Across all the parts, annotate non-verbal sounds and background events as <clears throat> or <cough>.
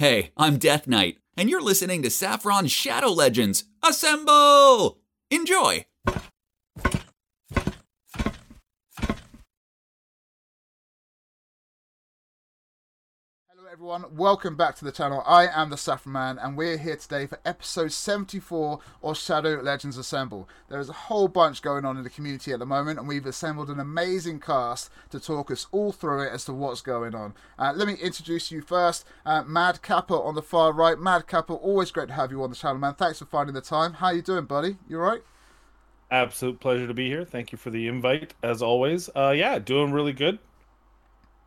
Hey, I'm Death Knight, and you're listening to Saffron's Shadow Legends. Assemble! Enjoy! Everyone, welcome back to the channel. I am the Saffron Man and we're here today for episode 74 of Shadow Legends Assemble. There is a whole bunch going on in the community at the moment and we've assembled an amazing cast to talk us all through it as to what's going on. Uh, let me introduce you first, uh, Mad Kappa on the far right. Mad Kappa, always great to have you on the channel man. Thanks for finding the time. How you doing buddy? You alright? Absolute pleasure to be here. Thank you for the invite, as always. Uh, yeah, doing really good.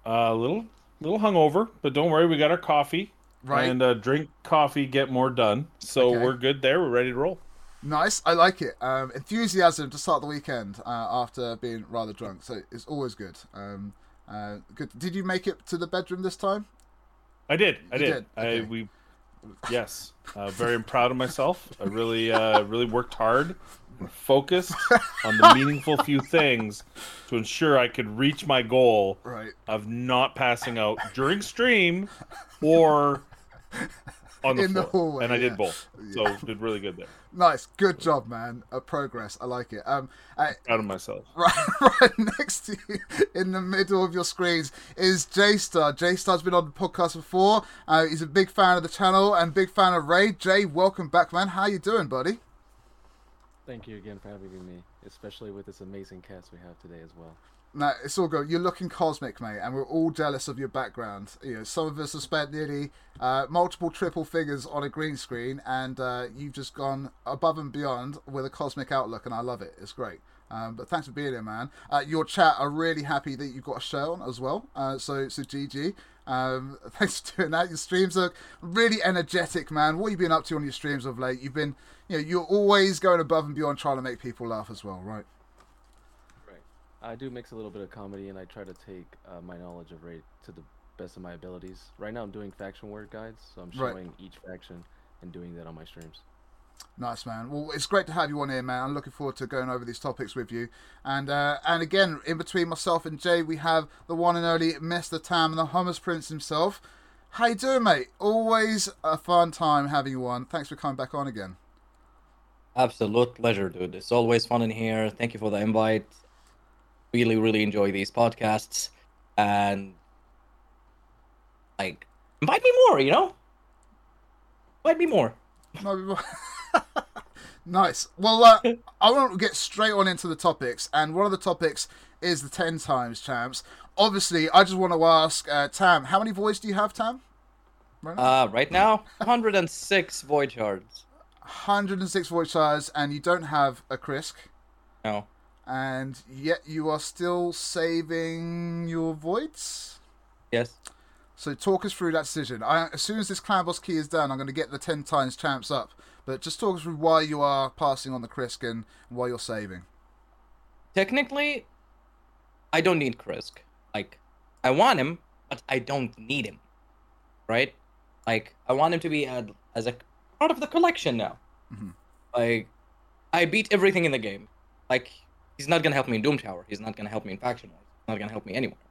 Uh, a little, little hungover, but don't worry, we got our coffee. Right. And uh, drink coffee, get more done. So Okay. we're good there. We're ready to roll. Nice, I like it. Um, enthusiasm to start the weekend uh, after being rather drunk, so it's always good. Um, uh, good. Did you make it to the bedroom this time? I did. I did. did, I we. Yes, uh, very proud of myself. I really, uh, really worked hard, and focused <laughs> on the meaningful few things to ensure I could reach my goal Right. of not passing out during stream or on the In the hallway, and I yeah. did both, so did really good there. Nice, good job, man. A progress, I like it. Um, uh, Proud of myself. <laughs> right, right next to you, in the middle of your screens, is J Star. J Star's been on the podcast before. Uh, he's a big fan of the channel and big fan of Ray. Jay, welcome back, man. How you doing, buddy? Thank you again for having me, especially with this amazing cast we have today as well. No, it's all good. You're looking cosmic, mate, and we're all jealous of your background. You know, some of us have spent nearly uh, multiple triple figures on a green screen, and uh, you've just gone above and beyond with a cosmic outlook, and I love it. It's great. Um, but thanks for being here, man. Uh, your chat are really happy that you've got a show on as well. Uh, so, so GG. Um, <laughs> thanks for doing that. Your streams are really energetic, man. What have you been up to on your streams of late? You've been, you know, you're always going above and beyond trying to make people laugh as well, right? Right. I do mix a little bit of comedy, and I try to take uh, my knowledge of raid to the best of my abilities. Right now, I'm doing faction word guides, so I'm Right. showing each faction and doing that on my streams. Nice man. Well, it's great to have you on here, man. I'm looking forward to going over these topics with you. And uh, and again, in between myself and Jay, we have the one and only Mr. Tam and the Hummus Prince himself. How you doing, mate? Always a fun time having you on. Thanks for coming back on again. Absolute pleasure, dude. It's always fun in here. Thank you for the invite. Really, really enjoy these podcasts. And like invite me more, you know? Invite me more. No, <laughs> nice. Well, uh, I want to get straight on into the topics, and one of the topics is the ten times champs. Obviously, I just want to ask uh, Tam, how many voids do you have, Tam? Right now? Uh right now, 106 void shards. 106 void shards, and you don't have a Krisk, No. and yet you are still saving your voids. Yes. So talk us through that decision. I, as soon as this clan boss key is done, I'm going to get the 10 times champs up. But just talk us through why you are passing on the Krisk and why you're saving. Technically, I don't need Krisk. Like, I want him, but I don't need him. Right? Like, I want him to be a, as a part of the collection now. Mhm. Like, I beat everything in the game. Like, he's not gonna help me in Doom Tower. He's not gonna help me in Faction Wars. He's not gonna help me anywhere.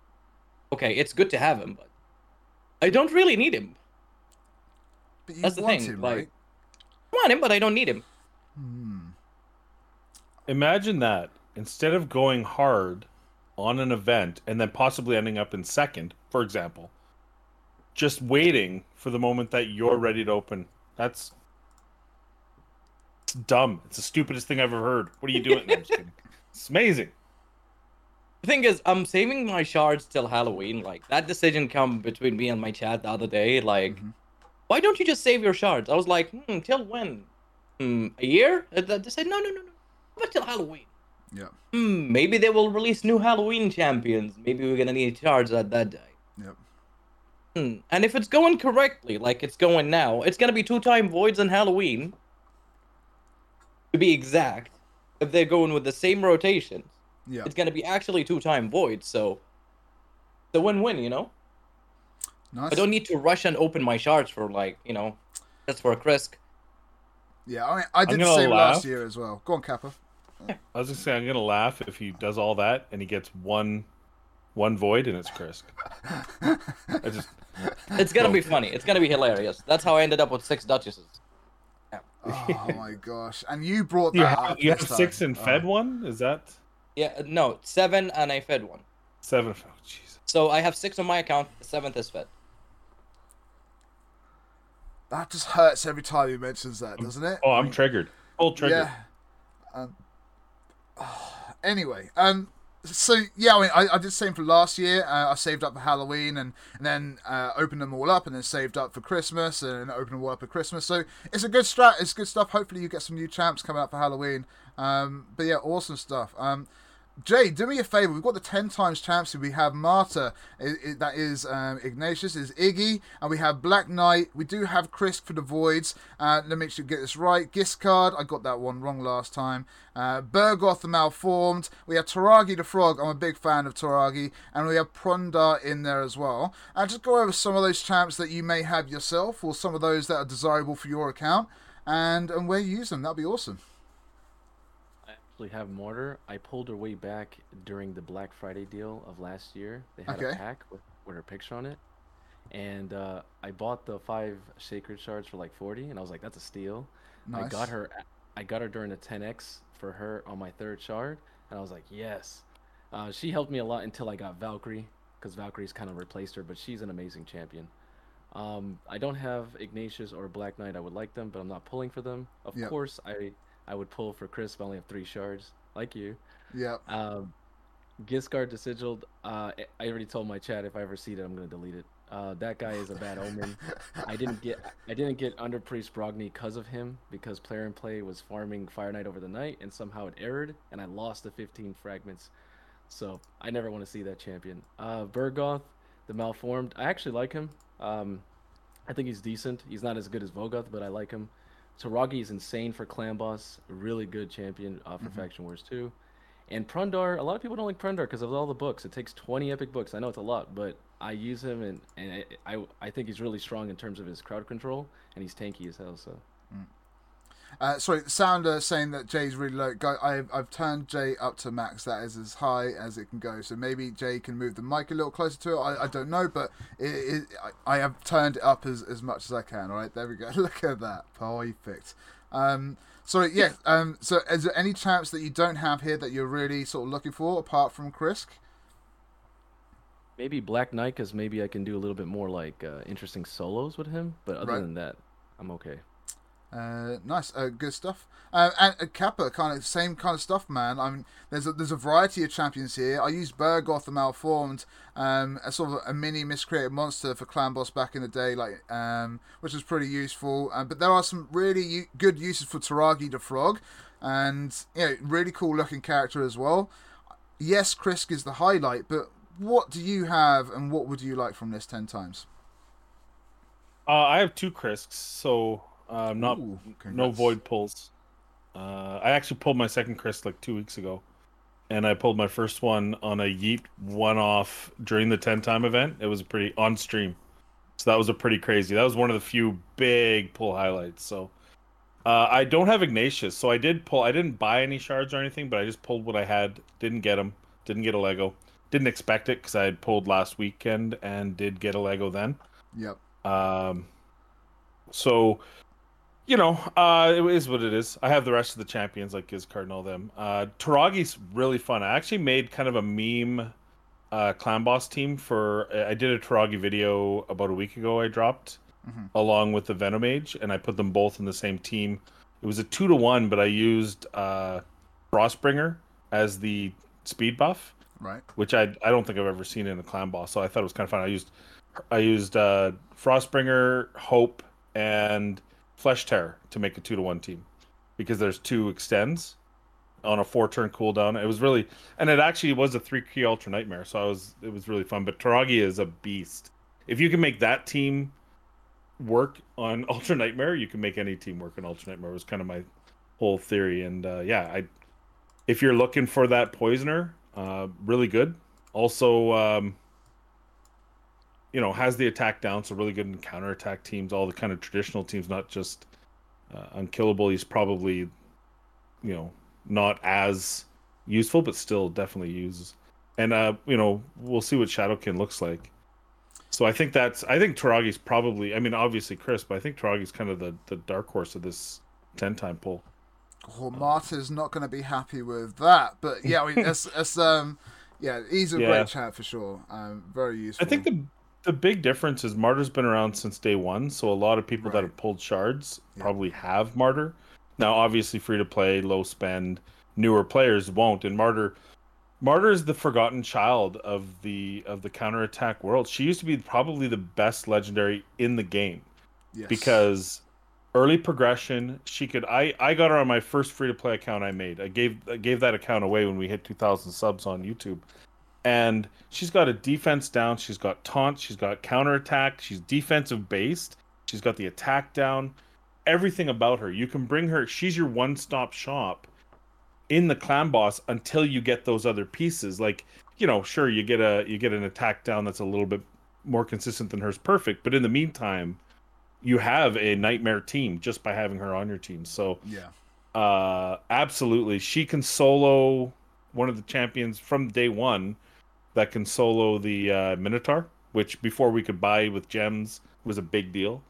Okay, it's good to have him, but I don't really need him. But you That's the want thing, him, like- right? I want him, but I don't need him. Hmm. Imagine that instead of going hard on an event and then possibly ending up in second, for example, just waiting for the moment that you're ready to open. That's it's dumb. It's the stupidest thing I've ever heard. What are you doing? No, I'm just kidding. <laughs> It's amazing. The thing is, I'm saving my shards till Halloween. Like that decision come between me and my chat the other day. Like, Mhm. why don't you just save your shards? I was like, hmm, till when? Hmm, a year? Uh, They said, no, no, no, no. About till Halloween? Yeah. Hmm, maybe they will release new Halloween champions. Maybe we're gonna need shards at that day. Yep. Hmm. And if it's going correctly, like it's going now, it's gonna be two time voids on Halloween. To be exact, if they're going with the same rotations Yeah. it's gonna be actually two time void, so the win win, you know? Nice. I don't need to rush and open my shards for like, you know, just for a Krisk. Yeah, I mean, I did the gonna same last year as well. Go on, Kappa. I was gonna say I'm gonna laugh if he does all that and he gets one one void and it's Krisk. I just <laughs> It's gonna be funny. It's gonna be hilarious. That's how I ended up with six duchesses. Oh <laughs> my gosh! And you brought that You up. have, you have this six time. and Oh. fed one? Is that Yeah, no, seven and I fed one. seven? Oh, jeez. So I have six on my account. The seventh is fed. That just hurts every time he mentions that, doesn't it? Oh, I'm triggered. Full trigger. Yeah. Um, <sighs> anyway, um, so yeah, I mean, I, I did the same for last year. Uh, I saved up for Halloween and, and then uh, opened them all up, and then saved up for Christmas and opened them all up for Christmas. So it's a good strat. It's good stuff. Hopefully, you get some new champs coming up for Halloween. Um, but yeah, awesome stuff. Um, Jay, do me a favor. We've got the ten times champs. We have Martyr, that is um, Ignatius, is Iggy, and we have Black Knight. We do have Krisk for the Voids. Uh, let me make sure get this right. Giscard, I got that one wrong last time. Uh, Bergoth the Malformed. We have Taragi the Frog. I'm a big fan of Taragi, and we have Prundar in there as well. And just go over some of those champs that you may have yourself, or some of those that are desirable for your account, and and where you use them. That'd be awesome. Actually have Martyr. I pulled her way back during the Black Friday deal of last year. They had Okay. a pack with, with her picture on it. And uh, I bought the five sacred shards for like 40, and I was like, that's a steal. I got her I got her during the 10x for her on my third shard, and I was like, yes. Uh, she helped me a lot until I got Valkyrie, because Valkyrie's kind of replaced her, but she's an amazing champion. Um, I don't have Ignatius or Black Knight. I would like them, but I'm not pulling for them. Of Yep. course, I I would pull for Krisk, I only have three shards, like you. Yeah. Um, Giscard the Sigiled, uh, I- already told my chat if I ever see it, I'm gonna delete it. Uh, that guy is a bad omen. <laughs> I didn't get I didn't get Under Priest Brogni because of him because player and play was farming Fire Knight over the night and somehow it errored and I lost the 15 fragments. So I never want to see that champion. Uh, Bergoth, the malformed, I actually like him. Um, I think he's decent. He's not as good as Vogoth, but I like him. Taragi is insane for clan boss. Really good champion uh, for faction wars too. And Prundar, a lot of people don't like Prundar because of all the books. It takes 20 epic books. I know it's a lot, but I use him and, and I, I I think he's really strong in terms of his crowd control and he's tanky as hell. So Uh, sorry, Sounder saying that Jay's really low. Go, I've, I've turned Jay up to max. That is as high as it can go. So maybe Jay can move the mic a little closer to it. I, I don't know, but it, it, I, I have turned it up as, as much as I can. All right, there we go. <laughs> Look at that. Perfect. Um, sorry, yeah. Um, so is there any champs that you don't have here that you're really sort of looking for apart from Krisk? maybe Black Knight because maybe I can do a little bit more like uh, interesting solos with him. But other Right. than that, I'm okay. Uh, nice, uh, good stuff. Uh, and uh, Kappa, kind of same kind of stuff, man. I mean, there's a, there's a variety of champions here. I used Bergoth the Malformed, um, as sort of a mini miscreated monster for Clan Boss back in the day, like um, which was pretty useful. Um, but there are some really u- good uses for Taragi the Frog, and you know, really cool looking character as well. Yes, Krisk is the highlight, but what do you have, and what would you like from this ten times? Uh, I have two Krisks, so uh, not Ooh, no void pulls. Uh, I actually pulled my second Krisk like two weeks ago, and I pulled my first one on a Yeet one off during the ten time event. It was a pretty on stream, so that was a pretty crazy. That was one of the few big pull highlights. So uh, I don't have Ignatius, so I did pull. I didn't buy any shards or anything, but I just pulled what I had. Didn't get them. Didn't get a Lego. Didn't expect it because I had pulled last weekend and did get a Lego then. Yep. Um, so, you know, uh, it is what it is. I have the rest of the champions like Giz Cardinal them. Uh, Taragi's really fun. I actually made kind of a meme uh, clan boss team for. I did a Taragi video about a week ago. I dropped Mhm. along with the Venomage, and I put them both in the same team. It was a two to one, but I used uh, Frostbringer as the speed buff Right. which I I don't think I've ever seen in a clan boss. So I thought it was kind of fun. I used I used uh, Frostbringer, Hope, and Flesh Terror to make a two to one team because there's two extends on a four turn cooldown. It was really and it actually was a three key Ultra Nightmare, so I was it was really fun. But Taragi is a beast. If you can make that team work on <laughs> Ultra Nightmare, you can make any team work on Ultra Nightmare. Was kind of my whole theory. And uh, yeah, I if you're looking for that poisoner, uh, really good. Also, um, you know, has the attack down, so really good in counter attack teams, all the kind of traditional teams, not just uh, unkillable. He's probably, you know, not as useful, but still definitely uses. And uh, you know, we'll see what Shadowkin looks like. So I think that's I think Taragi's probably I mean obviously Krisk, but I think Taragi's kind of the, the dark horse of this ten time pull. Well, Martyr's not going to be happy with that, but yeah, I mean, <laughs> it's, it's um, yeah, he's a Yeah. great chat for sure. Um, very useful. I think the the big difference is Martyr's been around since day one, so a lot of people that have pulled shards Yeah. probably have Martyr. Now, obviously, free to play, low spend, newer players won't. And Martyr, Martyr is the forgotten child of the of the counterattack world. She used to be probably the best legendary in the game yes. because early progression. She could. I I got her on my first free to play account I made. I gave I gave that account away when we hit 2,000 subs on YouTube, and she's got a defense down. She's got taunt. She's got counterattack. She's defensive based. She's got the attack down. Everything about her. You can bring her. She's your one stop shop in the clan boss until you get those other pieces. Like you know, sure you get a you get an attack down that's a little bit more consistent than hers perfect, but in the meantime you have a nightmare team just by having her on your team. So yeah, uh absolutely she can solo one of the champions from day one that can solo the uh minotaur which before we could buy with gems was a big deal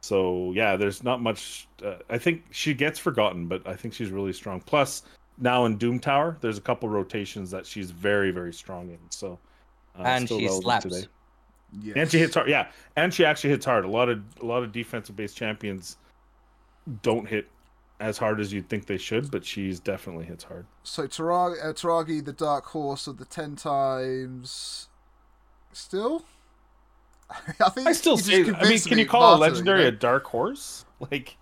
so yeah there's not much uh, i think she gets forgotten but i think she's really strong plus now in doom tower there's a couple rotations that she's very very strong in so uh, and still she relevant slaps. yes. and she hits hard. Yeah, and she actually hits hard. A lot of a lot of defensive based champions don't hit as hard as you'd think they should, but she's definitely hits hard. So Taragi, uh, Taragi, the dark horse of the ten times, still. <laughs> I think I still say. I mean, can you call a legendary a dark horse? <laughs> Like,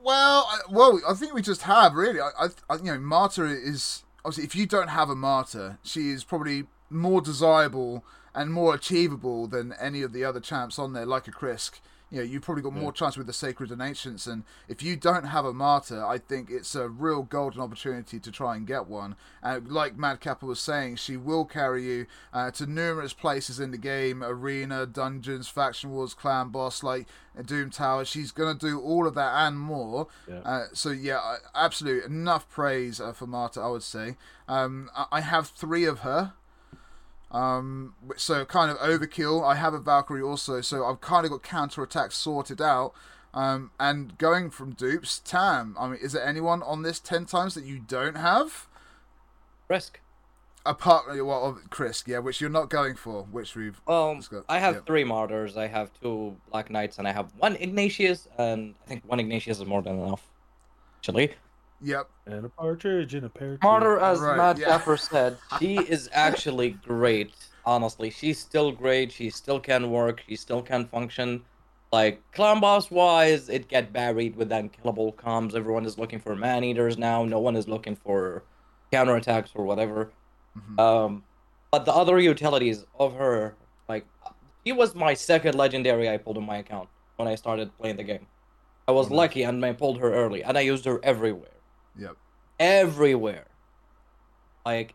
Well, I, well, I think we just have really. I, I, I, you know, Martyr is obviously if you don't have a Martyr, she is probably more desirable and more achievable than any of the other champs on there, like a Krisk. You know, you've probably got more chance with the Sacred and Ancients, and if you don't have a martyr, I think it's a real golden opportunity to try and get one. And like Mad Kappa was saying, she will carry you uh, to numerous places in the game: arena, dungeons, faction wars, clan boss, like Doom Tower. She's gonna do all of that and more. Yeah. Uh, so yeah, absolutely. enough praise uh, for Martyr, I would say. Um, I- I have three of her. Um, so kind of overkill. I have a Valkyrie also, so I've kind of got counter attacks sorted out. Um, and going from dupes, Tam. I mean, is there anyone on this ten times that you don't have? Risk. Apart, well, of Krisk, yeah, which you're not going for, which we've. Um, discussed. I have Yep. three martyrs. I have two Black Knights, and I have one Ignatius, and I think one Ignatius is more than enough. Actually, Yep. and a partridge in a pear tree. Martyr, as Right, Matt yeah. Gaffer said, she is actually great. Honestly, she's still great. She still can work. She still can function. Like clan boss wise, it get buried with unkillable comms. Everyone is looking for man eaters now. No one is looking for counterattacks or whatever. Mhm. Um, but the other utilities of her, like, she was my second legendary I pulled in my account when I started playing the game. I was nice. lucky and I pulled her early, and I used her everywhere Yep. everywhere. Like,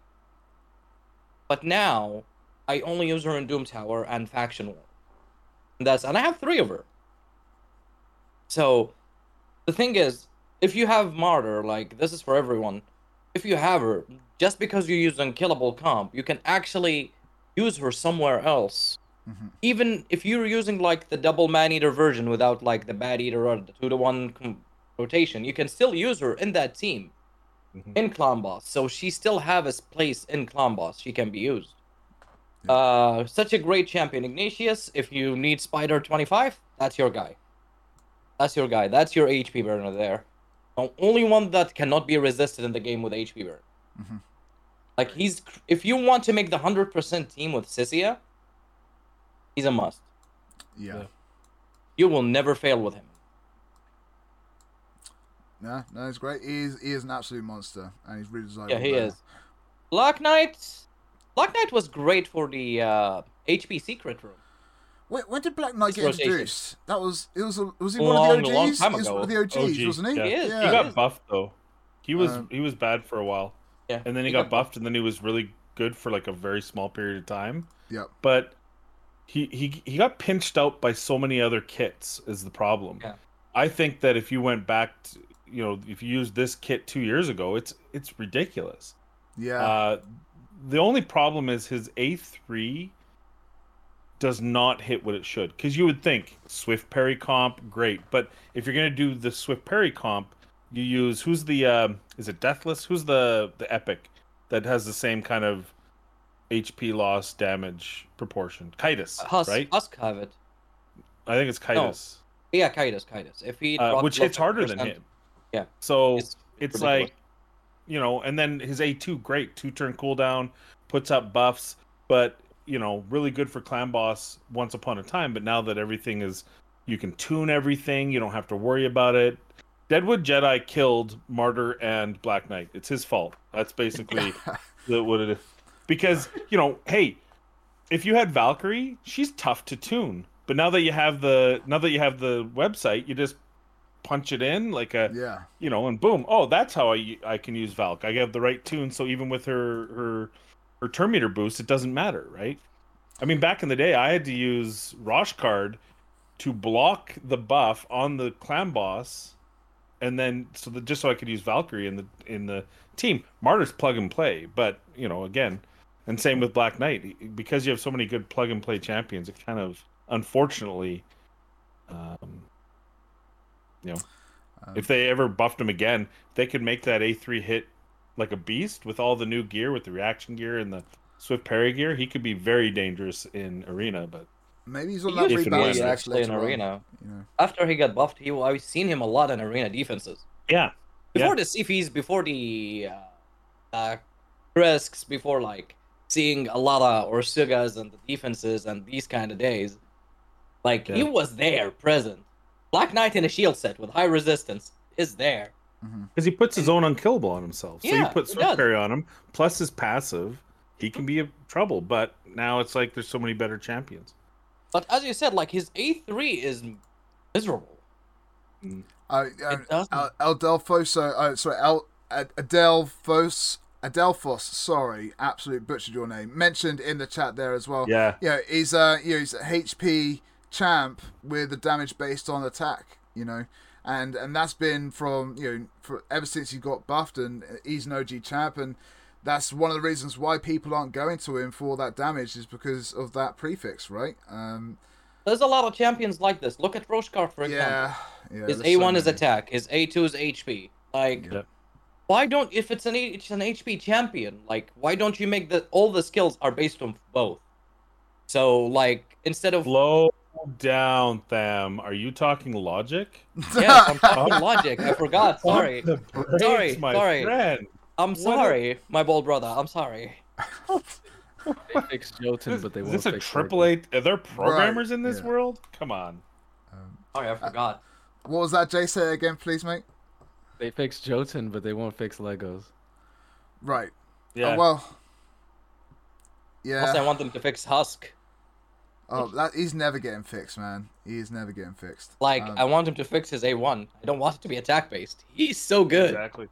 but now I only use her in Doom Tower and Faction War. And that's and I have three of her. So, the thing is, if you have Martyr, like this is for everyone. If you have her, just because you use unkillable comp, you can actually use her somewhere else. Mhm. Even if you're using like the double man eater version without like the bad eater or the two to one com- rotation, you can still use her in that team Mhm. in clan boss. So she still have a place in clan boss. She can be used. Yeah. uh such a great champion ignatius. If you need spider 25 that's your guy. That's your guy. That's your hp burner there. The only one that cannot be resisted in the game with hp burn. Mhm. like he's if you want to make the 100% team with Sicia, he's a must. Yeah. Yeah. you will never fail with him No, no, it's great. He is, he is an absolute monster, and he's really desirable. yeah he there. is black knight black knight was great for the uh hp secret room When, when did Black Knight It's get rotation. introduced? That was it was a, was he A one of the a long OGs? time He was one of the. OGs, OG, wasn't he? yeah. He is, Yeah. He got buffed though. He was Um, he was bad for a while, yeah and then he got buffed, and then he was really good for like a very small period of time. Yeah. But he he he got pinched out by so many other kits is the problem. Yeah. I think that if you went back, to, you know, if you used this kit two years ago, it's it's ridiculous. Yeah. Uh, the only problem is his A three does not hit what it should. Because you would think Swift Parry comp, great, but if you're gonna do the Swift Parry comp, you use who's the um, is it Deathless? Who's the the epic that has the same kind of HP loss damage proportion? Kytis, Husk, right? Husk have it. I think it's Kytis, Yeah, Kytis, Kytis. If he uh, which below hits harder than him. Yeah. So it's it's like you know and then his a2 great. Two turn cooldown puts up buffs but you know really good for clan boss once upon a time but now that everything is you can tune everything you don't have to worry about it. DeadwoodJedi killed martyr and black knight. It's his fault. That's basically <laughs> the, what it is. Because you know hey if you had valkyrie she's tough to tune. But now that you have the now that you have the website you just punch it in like a Yeah. you know, and boom, oh, that's how I I can use Valk. I have the right tune, so even with her her her turn meter boost, it doesn't matter, right? I mean, back in the day, I had to use Roshcard to block the buff on the clan boss, and then so that just so I could use Valkyrie in the in the team. Martyr's plug and play, but you know, again, and same with Black Knight because you have so many good plug and play champions. It kind of unfortunately. Um, you know, Um, if they ever buffed him again, they could make that A3 hit like a beast with all the new gear, with the reaction gear and the swift parry gear. He could be very dangerous in arena, but Maybe he's on He that used If to and rebalance be when. next actually in arena. You know. After he got buffed, he I've seen him a lot in arena defenses. yeah, Before Yeah. the CFs, before the uh, uh, risks, before like seeing a lot of Ursugas and the defenses and these kind of days, like he was there, present. Black Knight in a shield set with high resistance is there. because he puts his own unkillable on himself. So you Yeah, put he swift does. parry on him, plus his passive, he can be a trouble. But now it's like there's so many better champions. But as you said, like his A3 is miserable. Uh, It doesn't. uh, Adelfoso, uh, sorry, El, Ad- Adelfos, Adelphos, sorry, absolute butchered your name. Mentioned in the chat there as well. Yeah, Yeah, he's uh, you know, he's a HP champ with the damage based on attack. You know, and and that's been from you know for ever since he got buffed, and he's an OG champ, and that's one of the reasons why people aren't going to him for that damage is because of that prefix, right? Um, There's a lot of champions like this. Look at Roshcard, for example. yeah, yeah. His A1 is attack. His A2 is HP. Like, Yeah. why don't if it's an it's an HP champion? Like, why don't you make the all the skills are based on both? So like instead of slow down, Tam. Are you talking logic? <laughs> Yeah, I'm talking logic. I forgot. <laughs> Sorry, The brakes, Sorry, my sorry. friend. I'm What a- sorry, my bold brother. I'm sorry. <laughs> They fixed Jotun, but they Is won't this a fix triple Orton. A? Are there programmers in this yeah. world? Come on. Um, Sorry, I forgot. what was that, Jay? Say again, please, mate. They fix Jotun, but they won't fix Legos. Right. Yeah. Oh, well. Yeah. Also, I want them to fix Husk. Oh, that he's never getting fixed, man. He's never getting fixed. Like, Um, I want him to fix his A1. I don't want it to be attack based. He's so good. Exactly.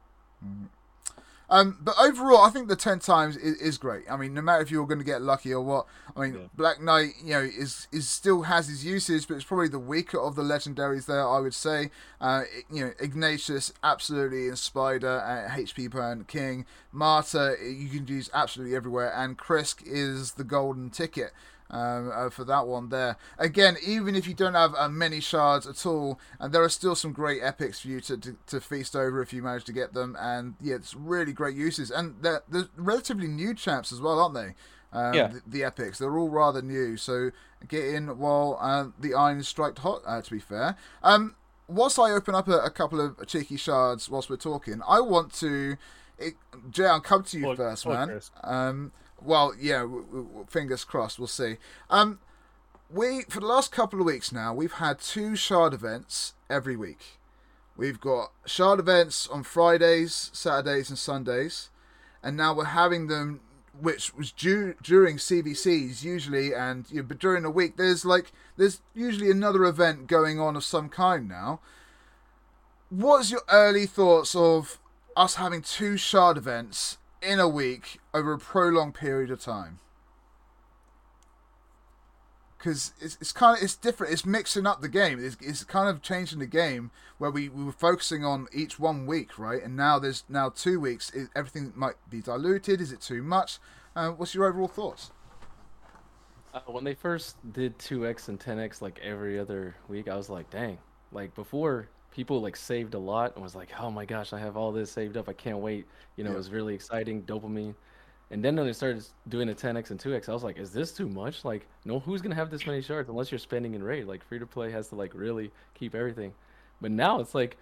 Um, but overall, I think the ten times is, is great. I mean, no matter if you're going to get lucky or what. I mean, Yeah. Black Knight, you know, is is still has his uses, but it's probably the weaker of the legendaries there. I would say. Uh, you know, Ignatius absolutely in Spider, uh, HP burn King, Martyr you can use absolutely everywhere, and Krisk is the golden ticket. Um, uh, for that one there. Again, even if you don't have uh, many shards at all, and there are still some great epics for you to, to, to feast over if you manage to get them. And yeah, it's really great uses, and they're, they're relatively new champs as well, aren't they? Um, Yeah. the, the epics they're all rather new, so get in while uh, the iron is striked hot. Uh, to be fair, um, whilst I open up a, a couple of cheeky shards whilst we're talking, I want to. It, Jay, I'll come to you Look- first, man. Um, well, yeah, fingers crossed. We'll see. Um, we for the last couple of weeks now, we've had two shard events every week. We've got shard events on Fridays, Saturdays, and Sundays, and now we're having them, which was due during CVCs usually, and you know, but during the week there's like there's usually another event going on of some kind now. What's your early thoughts of us having two shard events in a week over a prolonged period of time? Because it's, it's kind of it's different. It's mixing up the game. It's, it's kind of changing the game where we, we were focusing on each one week, right? And now there's now two weeks. Everything might be diluted. Is it too much? Uh, what's your overall thoughts? Uh, when they first did 2x and 10x like every other week, I was like, dang. Like before, people like saved a lot and was like, oh my gosh, I have all this saved up. I can't wait. You know, Yeah. it was really exciting, dopamine. And then when they started doing the 10x and 2x, I was like, is this too much? Like, no, who's gonna have this many shards unless you're spending in raid? Like, free to play has to like really keep everything. But now it's like,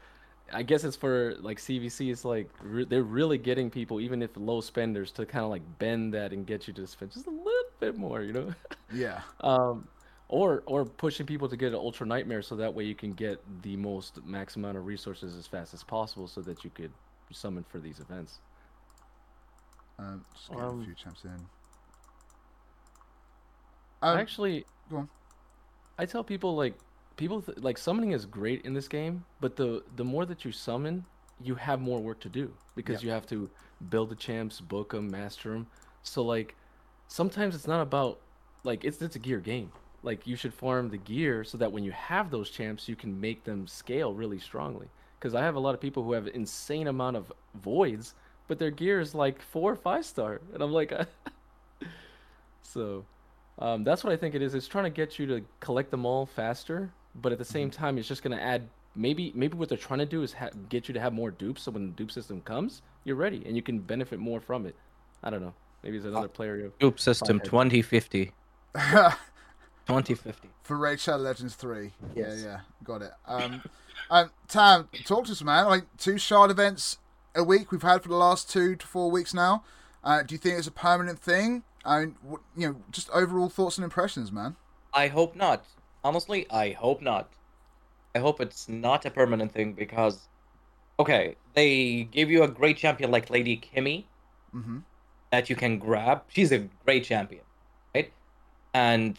I guess it's for like CVC. It's like re- they're really getting people, even if low spenders, to kind of like bend that and get you to spend just a little bit more. You know. Yeah. <laughs> um, or or pushing people to get an ultra nightmare so that way you can get the most max amount of resources as fast as possible so that you could summon for these events. Um, just getting Um, a few champs in. Um, Actually, go on. I tell people like people th- like summoning is great in this game, but the the more that you summon, you have more work to do because Yeah. you have to build the champs, book them, master them. So like sometimes it's not about like it's it's a gear game. Like you should farm the gear so that when you have those champs, you can make them scale really strongly. Because I have a lot of people who have insane amount of voids, but their gear is like four or five star, and I'm like, <laughs> so um, that's what I think it is. It's trying to get you to collect them all faster, but at the same time, it's just gonna add. Maybe maybe what they're trying to do is ha- get you to have more dupes, so when the dupe system comes, you're ready and you can benefit more from it. I don't know. Maybe it's another player. you- Group system 2050. <laughs> 2050. for Raid Shadow Legends 3. Yes. Yeah, yeah, got it. Um, um, Tam, talk to us, man. Like two shard events a week we've had for the last two to four weeks now. Uh, do you think it's a permanent thing? And what you know, just overall thoughts and impressions, man. I hope not. Honestly, I hope not. I hope it's not a permanent thing because, okay, they give you a great champion like Lady Kimi Mm-hmm. that you can grab. She's a great champion, right? And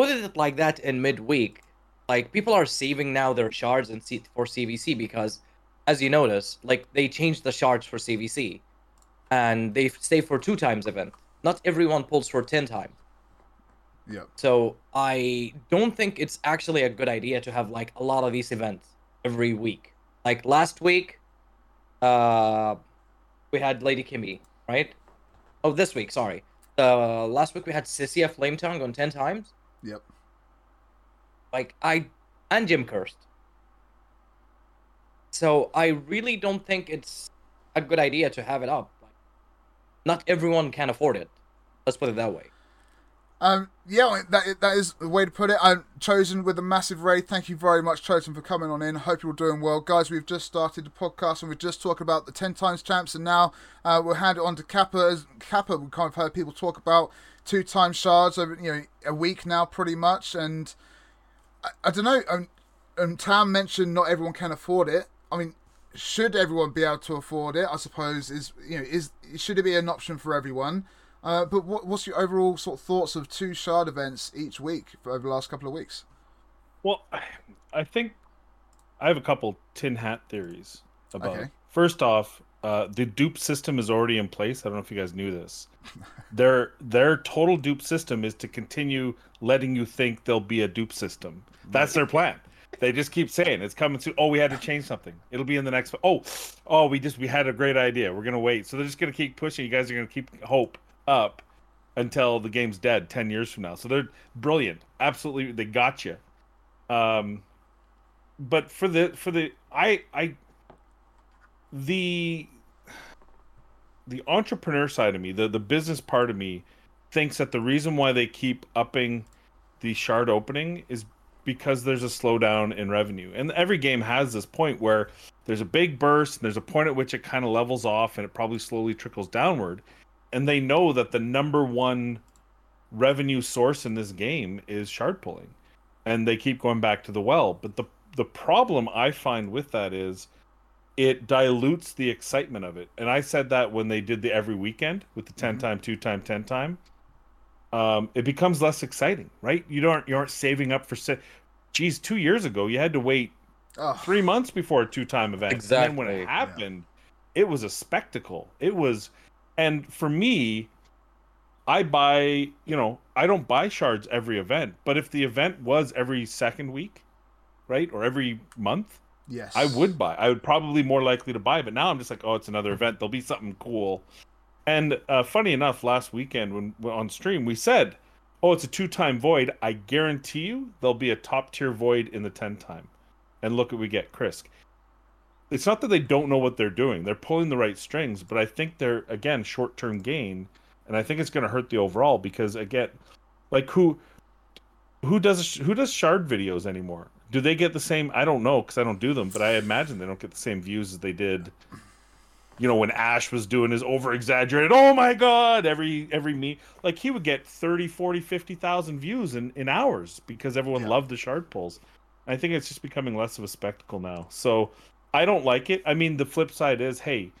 put it like that in midweek, like people are saving now their shards and C- for CVC because, as you notice, like they changed the shards for CVC, and they save for two times event. Not everyone pulls for ten times. Yep. So I don't think it's actually a good idea to have like a lot of these events every week. Like last week, uh, we had Lady Kimi, right? Oh, this week, sorry. Uh, last week we had Sicia Flametongue on ten times. Yep. Like I and Jim Cursed. So I really don't think it's a good idea to have it up. Like, not everyone can afford it. Let's put it that way. Um, yeah, that that is the way to put it. I'm chosen with a massive raid. Thank you very much, chosen, for coming on in. Hope you're doing well, guys. We've just started the podcast and we're just talking about the ten times champs, and now uh, we'll hand it on to Kappa. As Kappa, we kind of heard people talk about two times shards over you know a week now, pretty much. And I, I don't know. Um, um, Tam mentioned not everyone can afford it. I mean, should everyone be able to afford it? I suppose is you know is should it be an option for everyone? Uh, but what, what's your overall sort of thoughts of two shard events each week for over the last couple of weeks? Well, I- think I have a couple tin hat theories about. Okay. First off, uh, the dupe system is already in place. I don't know if you guys knew this. their their total dupe system is to continue letting you think there'll be a dupe system. That's their plan. They just keep saying it's coming soon. Oh, we had to change something. It'll be in the next. Oh, oh, we just we had a great idea. We're gonna wait. So they're just gonna keep pushing. You guys are gonna keep hope up until the game's dead 10 years from now. So they're brilliant. Absolutely they got you. Um but for the for the I I the the entrepreneur side of me, the the business part of me thinks that the reason why they keep upping the shard opening is because there's a slowdown in revenue. And every game has this point where there's a big burst and there's a point at which it kind of levels off and it probably slowly trickles downward. And they know that the number one revenue source in this game is shard pulling. And they keep going back to the well. But the the problem i find with that is it dilutes the excitement of it and i said that when they did the every weekend with the 10 Mhm. time 2 time 10 time um it becomes less exciting right you don't you aren't saving up for se- geez 2 years ago you had to wait three months before a two time event. And then when it happened, it was a spectacle. It was, and for me, I buy, you know, I don't buy shards every event, but if the event was every second week, right, or every month, yes. I would buy. I would probably more likely to buy, but now I'm just like, oh, it's another event. There'll be something cool. And uh, funny enough, last weekend when when on stream we said, oh, it's a two time void, I guarantee you there'll be a top tier void in the 10 time. And look what we get, Krisk. It's not that they don't know what they're doing. They're pulling the right strings, but I think they're again short term gain, and I think it's going to hurt the overall because again, like who who does who does shard videos anymore? Do they get the same? I don't know because I don't do them, but I imagine they don't get the same views as they did. You know when Ash was doing his over exaggerated, oh my god, every every me like he would get 30, 40, 50,000 views in in hours because everyone Yeah. loved the shard pulls. I think it's just becoming less of a spectacle now. So I don't like it. I mean, the flip side is, hey,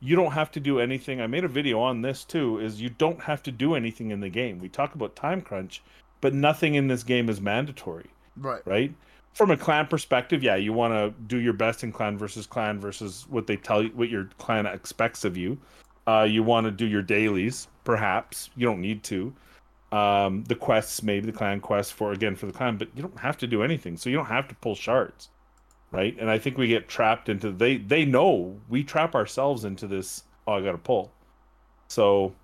you don't have to do anything. I made a video on this too. Is you don't have to do anything in the game. We talk about time crunch, but nothing in this game is mandatory, Right. right? From a clan perspective, yeah, you want to do your best in clan versus clan versus what they tell you, what your clan expects of you. Uh, you want to do your dailies, perhaps. You don't need to. Um, the quests, maybe the clan quests for again for the clan, but you don't have to do anything. So you don't have to pull shards right? And I think we get trapped into they they know we trap ourselves into this. Oh, I got to pull. So,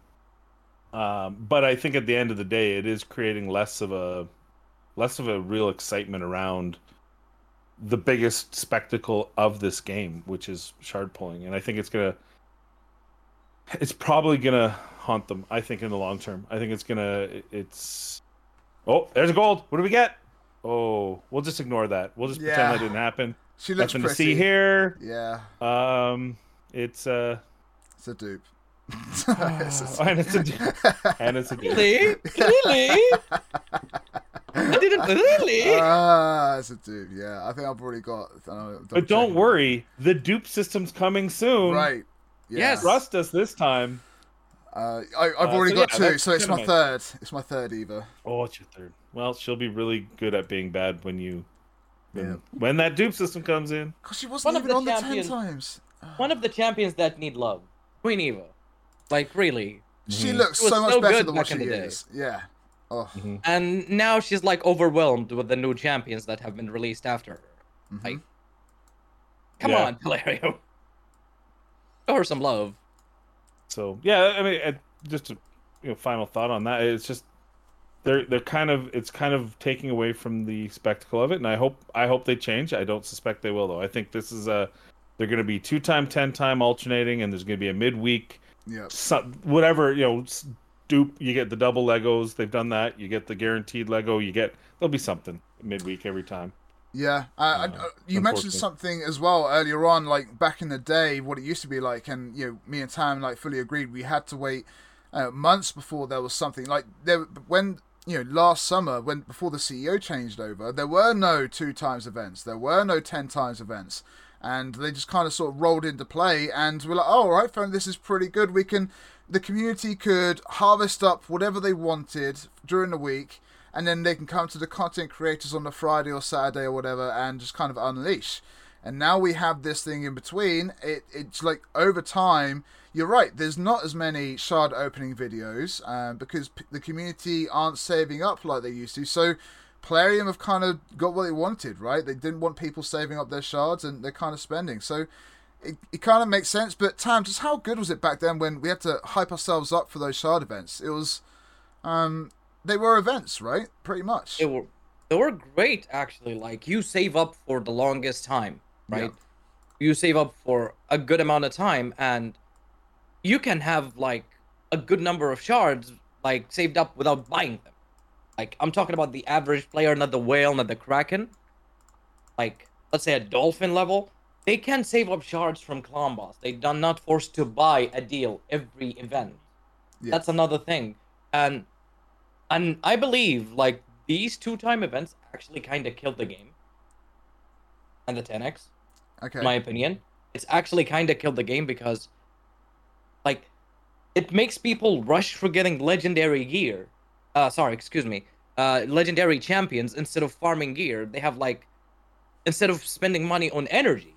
um, but I think at the end of the day, it is creating less of a less of a real excitement around the biggest spectacle of this game, which is shard pulling, and I think it's gonna. It's probably gonna haunt them. I think in the long term. I think it's gonna. It's. Oh, there's a gold. What do we get? Oh, we'll just ignore that. We'll just pretend that didn't happen. She looks Nothing pretty. to see here. Yeah, Um, it's uh, it's a dupe. <laughs> <laughs> It's a- and it's a dupe. <laughs> and it's a dupe. Really? Really? I didn't really. <laughs> Ah, it's a dupe. Yeah, I think I've already got. I know, But don't worry, the dupe system's coming soon. Right. Yeah. Yes. Trust us this time. Uh, I, I've Uh, already so got yeah, two, so it's my kinda third. It's my third Eva. Oh, it's your third. Well, she'll be really good at being bad when you when, Yeah. when that dupe system comes in. Because she wasn't One of even the on the ten champions- times. One of the champions that need love, Queen Eva. Like really. She Mhm. looks She was so much better than what she is. Yeah. Mhm. And now she's like overwhelmed with the new champions that have been released after her. mhm. Like, come Yeah. on, <laughs> Valerio. Show her some love. So yeah, I mean, uh, just a you know, final thought on that. It's just they're they're kind of it's kind of taking away from the spectacle of it, and I hope I hope they change. I don't suspect they will though. I think this is a they're going to be two time, ten time alternating, and there's going to be a midweek, Yeah. some, whatever you know. Dupe, you get the double Legos. They've done that. You get the guaranteed Lego. You get there'll be something midweek every time. Yeah, uh, I- you mentioned something as well earlier on, like back in the day, what it used to be like, and you know, me and Tam like fully agreed. We had to wait uh, months before there was something like there when you know last summer when before the CEO changed over, there were no two times events, there were no ten times events, and they just kind of sort of rolled into play, and we're like, oh, all right, fine, this is pretty good. We can, the community could harvest up whatever they wanted during the week and then they can come to the content creators on the Friday or Saturday or whatever and just kind of unleash. And now we have this thing in between. It it's like over time. You're right. There's not as many shard opening videos um, because p- the community aren't saving up like they used to. So Plarium have kind of got what they wanted, right? They didn't want people saving up their shards, and they're kind of spending. So it, it kind of makes sense. But Tam, just how good was it back then when we had to hype ourselves up for those shard events? It was, um, they were events, right? Pretty much. They were they were great actually. Like you save up for the longest time, right? You save up for a good amount of time and you can have like a good number of shards like saved up without buying them. Like I'm talking about the average player, not the whale, not the kraken. Like let's say a dolphin level, they can save up shards from clan boss. They are not forced to buy a deal every event. That's another thing. And and I believe like these two time events actually kind of killed the game. And the 10x, Okay. in my opinion, it's actually kind of killed the game because, like, it makes people rush for getting legendary gear. Uh, sorry, excuse me. Uh, legendary champions instead of farming gear. They have like, instead of spending money on energy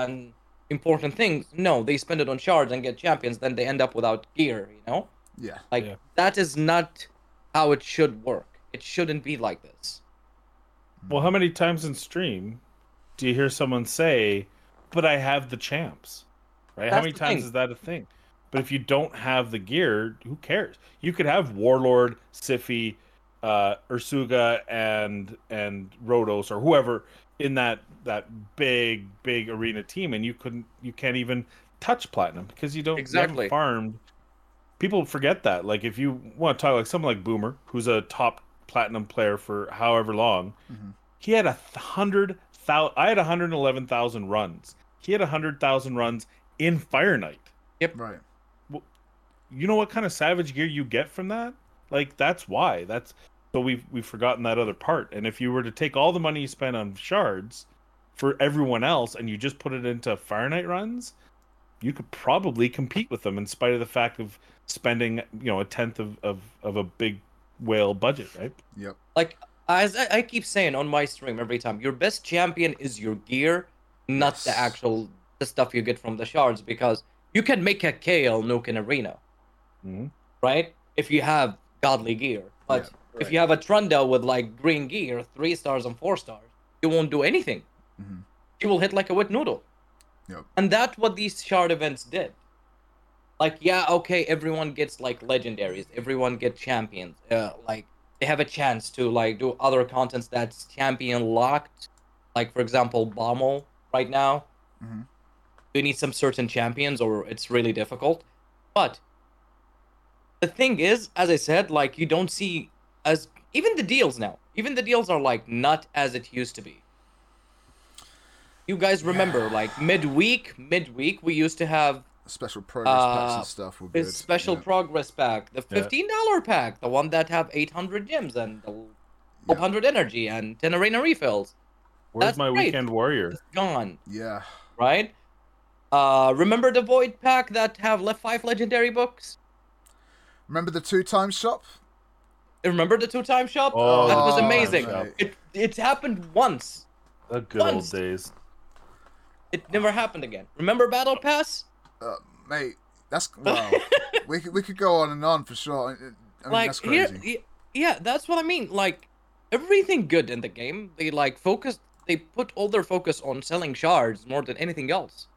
and important things, no, they spend it on shards and get champions. Then they end up without gear. You know. yeah. Like Yeah. that is not how it should work. It shouldn't be like this. Well, how many times in stream do you hear someone say, "But I have the champs"? Right? how many times thing. is that a thing? But if you don't have the gear, who cares? You could have Warlord, Siffy, uh, Ursuga and and Rhodos or whoever in that that big big arena team, and you couldn't you can't even touch platinum because you don't you haven't Exactly. farmed. People forget that. Like if you want to talk like someone like Boomer, who's a top platinum player for however long, Mhm. he had a th- hundred thousand. I had a hundred eleven thousand runs. He had a hundred thousand runs in Fire Knight Yep. Right. Well, you know what kind of savage gear you get from that like that's why that's so we've we've forgotten that other part and if you were to take all the money you spent on shards for everyone else and you just put it into Fire Knight runs you could probably compete with them in spite of the fact of spending you know a tenth of of, of a big whale budget right Yep. Like as I, I keep saying on my stream every time, your best champion is your gear, not the actual the stuff you get from the shards, because you can make a Kael nuke in arena, mm-hmm. right? If you have godly gear. But Yeah, if you have a Trunda with like green gear, three stars and four stars, you won't do anything. Mhm. You will hit like a wet noodle. Yep. And that's what these shard events did. Like, yeah, okay, everyone gets like legendaries, everyone gets champions. Uh, like they have a chance to like do other contents that's champion locked. Like for example, Bommel right now. Mhm. You need some certain champions, or it's really difficult. But the thing is, as I said, like you don't see as even the deals now. Even the deals are like not as it used to be. You guys remember, <sighs> like midweek, midweek, we used to have Special progress packs Uh, and stuff were good. special yeah. progress pack, the fifteen dollar pack, the one that have eight hundred gems and the Yeah. hundred energy and ten arena refills. where's That's my great. weekend warrior It's gone, Yeah. right? Uh, remember the void pack that have left five legendary books? Remember the two times shop? Remember the two time shop? Oh, that was amazing. mate. It it happened once. the good old days It never happened again. Remember Battle Pass? Uh, mate, that's <laughs> wow. we could we could go on and on for sure. I mean, like that's crazy. y- yeah, that's what I mean. Like everything good in the game, they like focus. They put all their focus on selling shards more than anything else,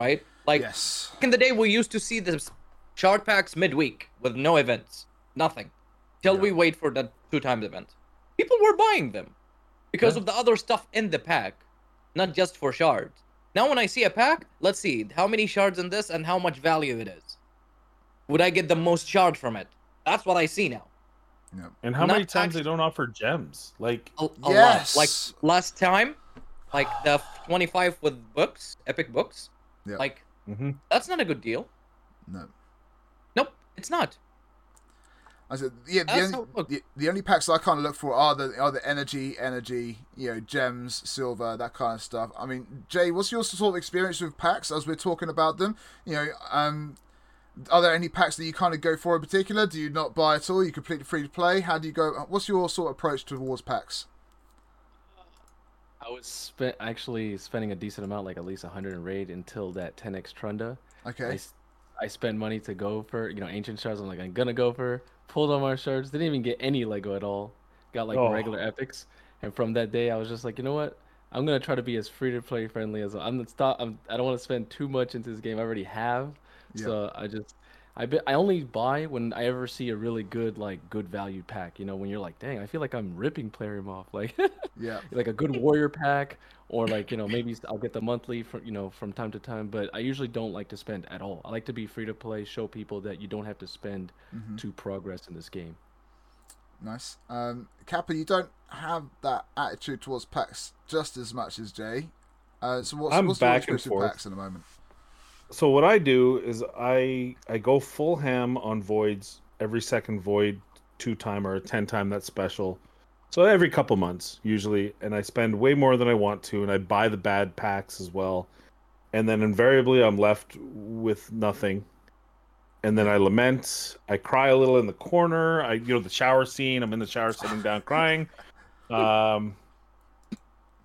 right? Like yes. back in the day, we used to see the s- shard packs midweek with no events, nothing, till Yeah. we wait for that two times event. People were buying them because Yeah. of the other stuff in the pack, not just for shards. Now, when I see a pack, let's see how many shards in this and how much value it is. Would I get the most shard from it? That's what I see now. Yeah. and how Not many times actu- they don't offer gems like A, a Yes. lot. Like last time, like the 25 with books, epic books. Yeah. Like mhm. that's not a good deal. No. Nope, it's not. I said, yeah, the That's only, how it look. the, the only packs I kind of look for are the are the energy, energy, you know, gems, silver, that kind of stuff. I mean, Jay, what's your sort of experience with packs as we're talking about them? You know, um, are there any packs that you kind of go for in particular? Do you not buy at all? You completely free to play? How do you go? What's your sort of approach towards packs? I was spent actually spending a decent amount, like at least 100 in raid until that 10x Trunda. I, Okay, s- I spent money to go for you know ancient shards. I'm like I'm gonna go for. Pulled on my shards. Didn't even get any Lego at all. Got like Oh. regular epics. And from that day, I was just like, you know what? I'm gonna try to be as free to play friendly as I'm. Stop. I'm. I don't want to spend too much into this game. I already have. Yeah. So I just. I be, I only buy when I ever see a really good like good value pack. You know when you're like, dang, I feel like I'm ripping Plarium <laughs> off. Like. yeah, <laughs> like a good warrior pack or like you know maybe i'll get the monthly from you know from time to time but i usually don't like to spend at all i like to be free to play show people that you don't have to spend hmm to progress in this game nice. Um, Kappa, you don't have that attitude towards packs just as much as Jay. Uh, so what's, I'm what's your back and experience with forth. packs in the moment? So what I do is I I go full ham on voids every second void two time or a ten time that's special. So every couple months usually, and I spend way more than I want to, and I buy the bad packs as well, and then invariably I'm left with nothing. And then I lament. I cry a little in the corner. I you know the shower scene. I'm in the shower sitting down crying. <laughs> Um,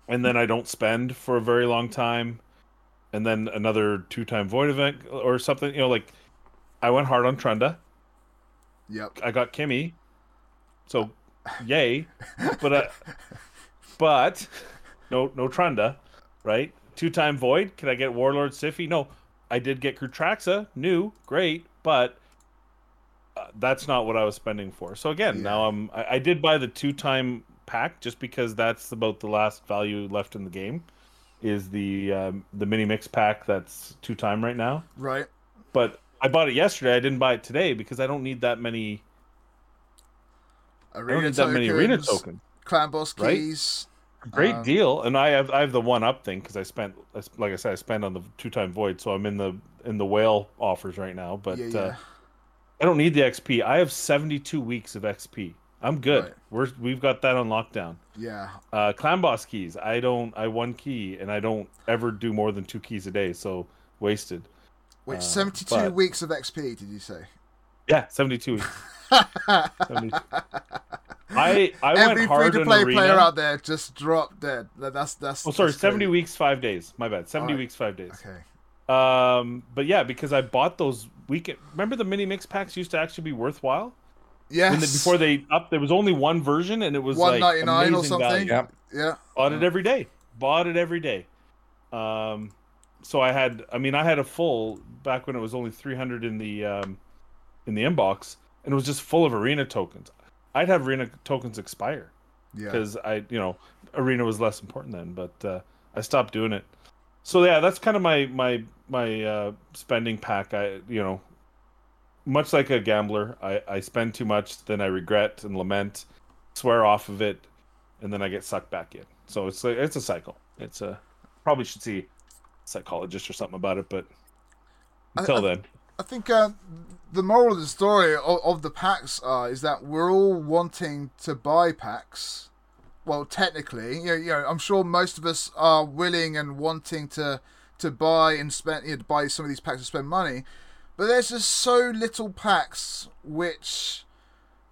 and then I don't spend for a very long time and then another two-time void event or something. You know, like I went hard on Trunda. Yep. I got Kimi, so <laughs> yay. But uh, but no no Trunda, right? Two-time void. Can I get Warlord Siphi? No, I did get Cruetraxa, new, great, but uh, that's not what I was spending for. So again, now I'm I, I did buy the two time pack just because that's about the last value left in the game. Is the um, the mini mix pack that's two time right now? Right. But I bought it yesterday. I didn't buy it today because I don't need that many. I don't Arena need that many arena tokens, tokens. Clan boss Right? keys. Great Um, deal, and I have I have the one up thing because I spent like I said I spent on the two time void, so I'm in the in the whale offers right now. But yeah, Uh. I don't need the XP. I have 72 weeks of XP. I'm good. Right. We're we've got that on lockdown. yeah. Uh, clan boss keys. I don't. I one key, and I don't ever do more than two keys a day. So wasted. Wait, Uh, 72 but- weeks of XP, did you say? Yeah, 72 weeks. <laughs> 72. I I Every went free hard to in play arena. player out there just dropped dead. That- That's that's. oh, sorry, that's 70 crazy. weeks, five days. My bad. 70 Alright. weeks, five days. Okay. Um, but yeah, because I bought those weekend. Remember the mini mix packs used to actually be worthwhile. Yes. When the, before they up, there was only one version, and it was one like or something. value. Yeah. Yeah. Bought it every day. Bought it every day. Um, so I had, I mean, I had a full back when it was only 300 in the um, in the inbox, and it was just full of arena tokens. I'd have arena tokens expire Yeah. because I, you know, arena was less important then. But uh, I stopped doing it. So yeah, that's kind of my my my uh, spending pack. I, you know, much like a gambler, I I spend too much, then I regret and lament, swear off of it, and then I get sucked back in. So it's like it's a cycle. It's a probably should see a psychologist or something about it, but until I- then, I think uh, the moral of the story of, of the packs uh, is that we're all wanting to buy packs. Well, technically, you know, you know, I'm sure most of us are willing and wanting to to buy and spend, you know, to buy some of these packs and spend money. But there's just so little packs which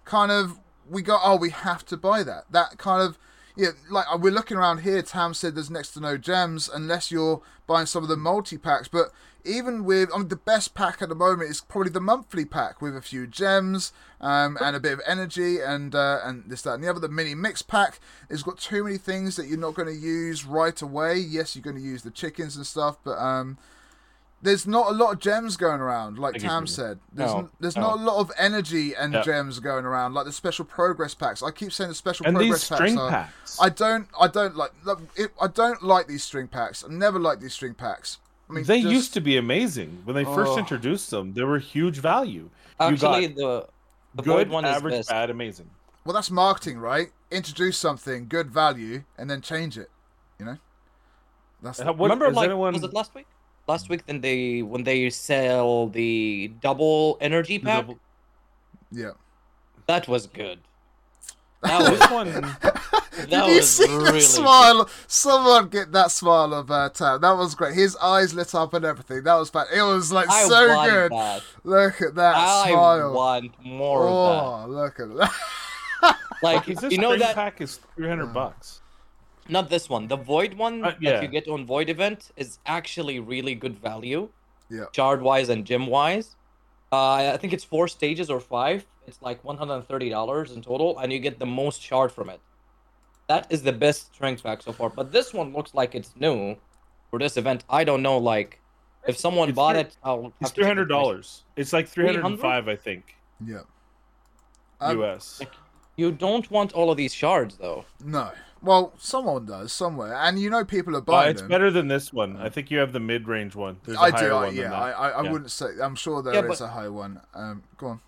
kind of we go, oh, we have to buy that. That kind of yeah, like uh, we're looking around here. Tam said there's next to no gems unless you're buying some of the multi packs. But even with, I mean, the best pack at the moment is probably the monthly pack with a few gems um, and a bit of energy and uh, and this that and the other. The mini mix pack has got too many things that you're not going to use right away. Yes, you're going to use the chickens and stuff, but um, there's not a lot of gems going around, like I Tam said. There's No, n- there's no. not a lot of energy and Yeah. gems going around, like the special progress packs. I keep saying the special and progress these packs string are, packs. I don't, I don't like, look, it, I don't like these string packs. I never liked these string packs. I mean, they just- used to be amazing when they first Oh. introduced them. They were huge value. Actually, you the the good, void one is average, best. bad, amazing. Well, that's marketing, right? Introduce something good value and then change it. You know, that's How- what- Remember, is like, anyone- was it last week? Last week, then they when they sell the double energy pack, double- yeah. that was good. <laughs> That was This one, <laughs> that Did you was see really the good. smile? Someone get that smile of uh, Tam. That was great. His eyes lit up and everything. That was fun. It was like I so want good. that. Look at that I smile. want more of oh, look at that. that. <laughs> Like Because this you know that pack is 300 bucks. Not this one. The void one Uh, yeah. that you get on void event is actually really good value. Yeah. Shard wise and gem wise. Uh, I think it's four stages or five. It's like one hundred and thirty dollars in total, and you get the most shard from it. That is the best strength pack so far. But this one looks like it's new for this event. I don't know, like if someone It's bought three- it, I'll. It's have to check three the hundred price. dollars. It's like three hundred and five, I think, yeah. Um, US. You don't want all of these shards though. No. Well, someone does somewhere, and you know people are Uh, buying it's them. better than this one. I think you have the mid-range one. There's a I higher do. I, one yeah, I. I, I Yeah. wouldn't say. I'm sure there is Yeah, but- a high one. Um, go on.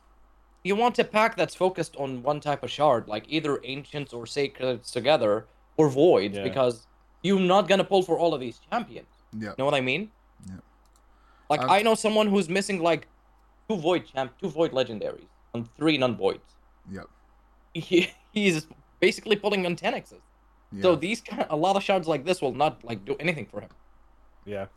You want a pack that's focused on one type of shard, like either ancients or sacreds together, or voids, Yeah. because you're not gonna pull for all of these champions. Yeah. Know what I mean? Yeah. Like Um, I know someone who's missing like two void champ, two void legendaries, and three non-voids. Yep. <laughs> He, he's basically pulling on 10x's. Yeah. So these kind, a lot of shards like this will not like do anything for him. Yeah.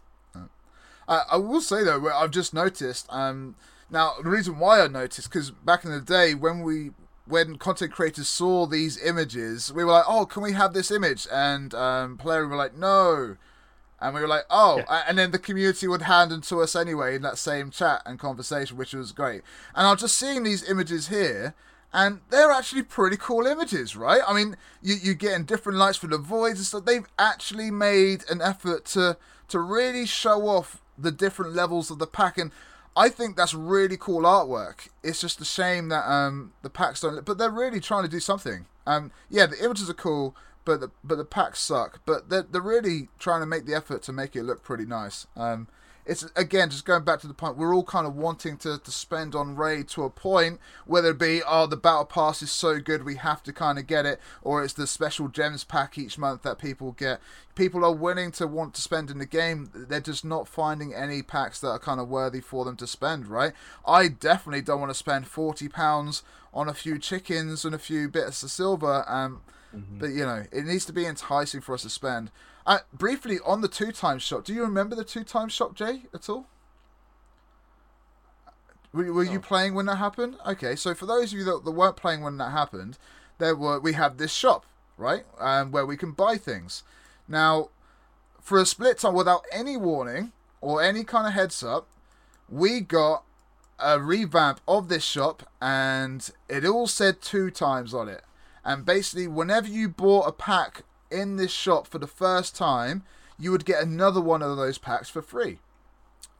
I, I will say though, I've just noticed. Um, now the reason why I noticed because back in the day when we when content creators saw these images, we were like, "Oh, can we have this image?" And um, player were like, "No," and we were like, "Oh," A- and then the community would hand them to us anyway in that same chat and conversation, which was great. And I'm just seeing these images here. And they're actually pretty cool images, right? I mean, you, you're getting different lights for the voids and stuff. They've actually made an effort to to really show off the different levels of the pack. And I think that's really cool artwork. It's just a shame that um the packs don't. But they're really trying to do something. Um, yeah, the images are cool, but the but the packs suck. But they're they're really trying to make the effort to make it look pretty nice. Um, it's again just going back to the point we're all kind of wanting to, to spend on Raid to a point, whether it be oh the battle pass is so good we have to kind of get it, or it's the special gems pack each month that people get. People are willing to want to spend in the game. They're just not finding any packs that are kind of worthy for them to spend. Right? I definitely don't want to spend forty pounds on a few chickens and a few bits of silver. Um, Mm-hmm. but you know it needs to be enticing for us to spend. Uh, briefly on the two times shop. Do you remember the two times shop, Jay, at all? Were, were you playing when that happened? Okay, so for those of you that, that weren't playing when that happened, there were we have this shop right, um, where we can buy things. Now, for a split time, without any warning or any kind of heads up, we got a revamp of this shop, and it all said two times on it. And basically, whenever you bought a pack in this shop for the first time, you would get another one of those packs for free.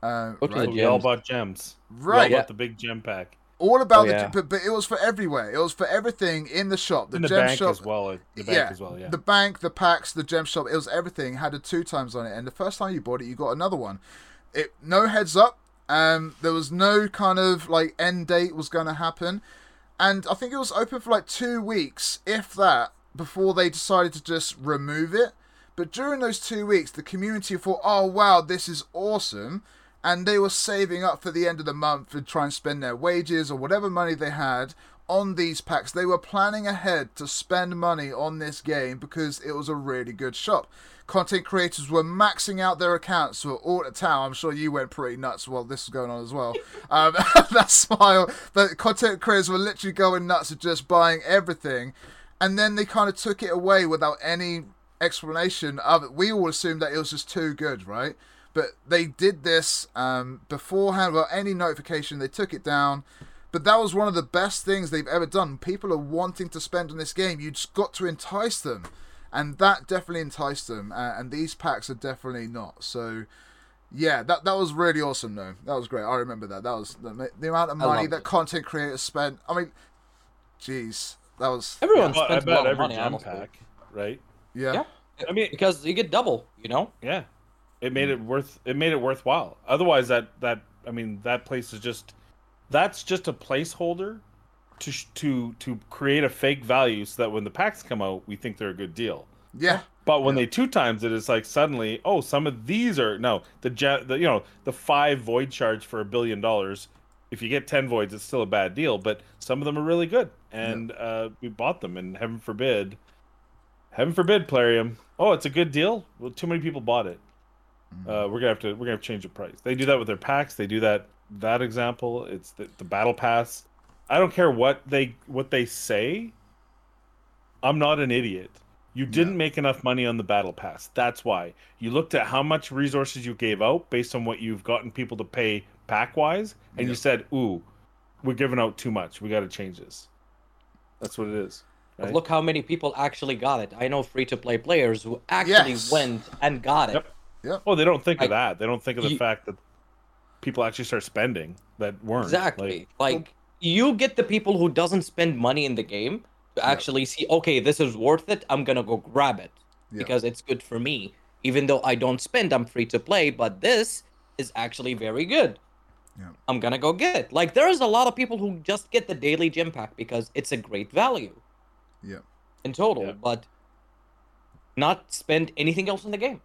Uh, Go right? the we all gems. bought gems. We all Right. bought the big gem pack. All about Oh, the, yeah. but, but it was for everywhere. It was for everything in the shop. The In the gem bank shop, as well. uh, The bank yeah, as well. Yeah. the bank, the packs, the gem shop. It was everything. Had a two times on it, and the first time you bought it, you got another one. It no heads up. Um, there was no kind of like end date was going to happen, and I think it was open for like two weeks, if that, before they decided to just remove it. But during those two weeks, the community thought, "Oh wow, this is awesome," and they were saving up for the end of the month to try and spend their wages or whatever money they had on these packs. They were planning ahead to spend money on this game because it was a really good shop. Content creators were maxing out their accounts for all the town. I'm sure you went pretty nuts while this was going on as well. <laughs> Um, <laughs> that smile. The content creators were literally going nuts of just buying everything. And then they kind of took it away without any explanation of it. We all assumed that it was just too good, right? But they did this um, beforehand without any notification. They took it down. But that was one of the best things they've ever done. People are wanting to spend on this game. You just got to entice them. And that definitely enticed them. Uh, and these packs are definitely not. So, yeah, that that was really awesome, though. That was great. I remember that. That was the, the amount of money that it. content creators spent. I mean, jeez. That was. Everyone Well, I spends a bet lot of every money, gem honestly. pack, right? Yeah. Yeah. I mean, Because you get double, you know? Yeah, it made it worth. It made it worthwhile. Otherwise, that that I mean, that place is just that's just a placeholder to to to create a fake value so that when the packs come out, we think they're a good deal. Yeah. But when they two times it, it's like suddenly, oh, some of these are no the, ge- the you know the five void charge for a billion dollars. If you get ten voids, it's still a bad deal. But some of them are really good, and uh, we bought them. And heaven forbid, heaven forbid, Plarium. Oh, it's a good deal. Well, too many people bought it. Uh, we're gonna have to we're gonna have to change the price. They do that with their packs. They do that. That example, it's the, the battle pass. I don't care what they what they say. I'm not an idiot. You didn't make enough money on the battle pass. That's why. You looked at how much resources you gave out based on what you've gotten people to pay pack wise, and Yeah. you said, "Ooh, we're giving out too much. We got to change this." That's what it is. Right? look how many people actually got it. I know free to play players who actually Yes. went and got it. Yep. Oh, they don't think of that. They don't think of the you- fact that people actually start spending that weren't. Exactly. Like, Like, you get the people who doesn't spend money in the game to actually see, okay, this is worth it. I'm gonna go grab it Yeah. because it's good for me. Even though I don't spend, I'm free to play. But this is actually very good. Yeah. I'm gonna go get it. Like there is a lot of people who just get the daily gym pack because it's a great value Yeah. in total, Yeah. but not spend anything else in the game.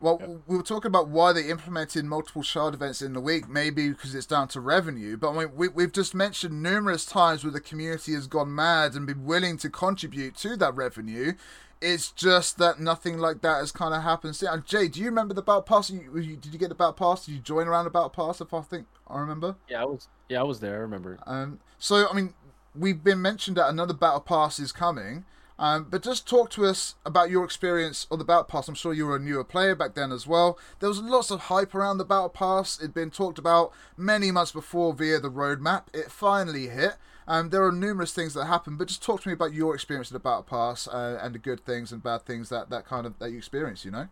Well, Yep. we were talking about why they implemented multiple shard events in the week. Maybe because it's down to revenue. But I mean, we, we've just mentioned numerous times where the community has gone mad and been willing to contribute to that revenue. It's just that nothing like that has kind of happened. See, And Jay, do you remember the Battle Pass? You, you, did you get the Battle Pass? Did you join around the Battle Pass? If I think I remember. Yeah, I was. Yeah, I was there. I remember. Um, so, I mean, we've been mentioned that another Battle Pass is coming. Um, but just talk to us about your experience of the Battle Pass. I'm sure you were a newer player back then as well. There was lots of hype around the Battle Pass. It'd been talked about many months before via the roadmap. It finally hit. Um, there are numerous things that happened, but just talk to me about your experience of the Battle Pass uh, and the good things and bad things that, that kind of that you experienced. You know?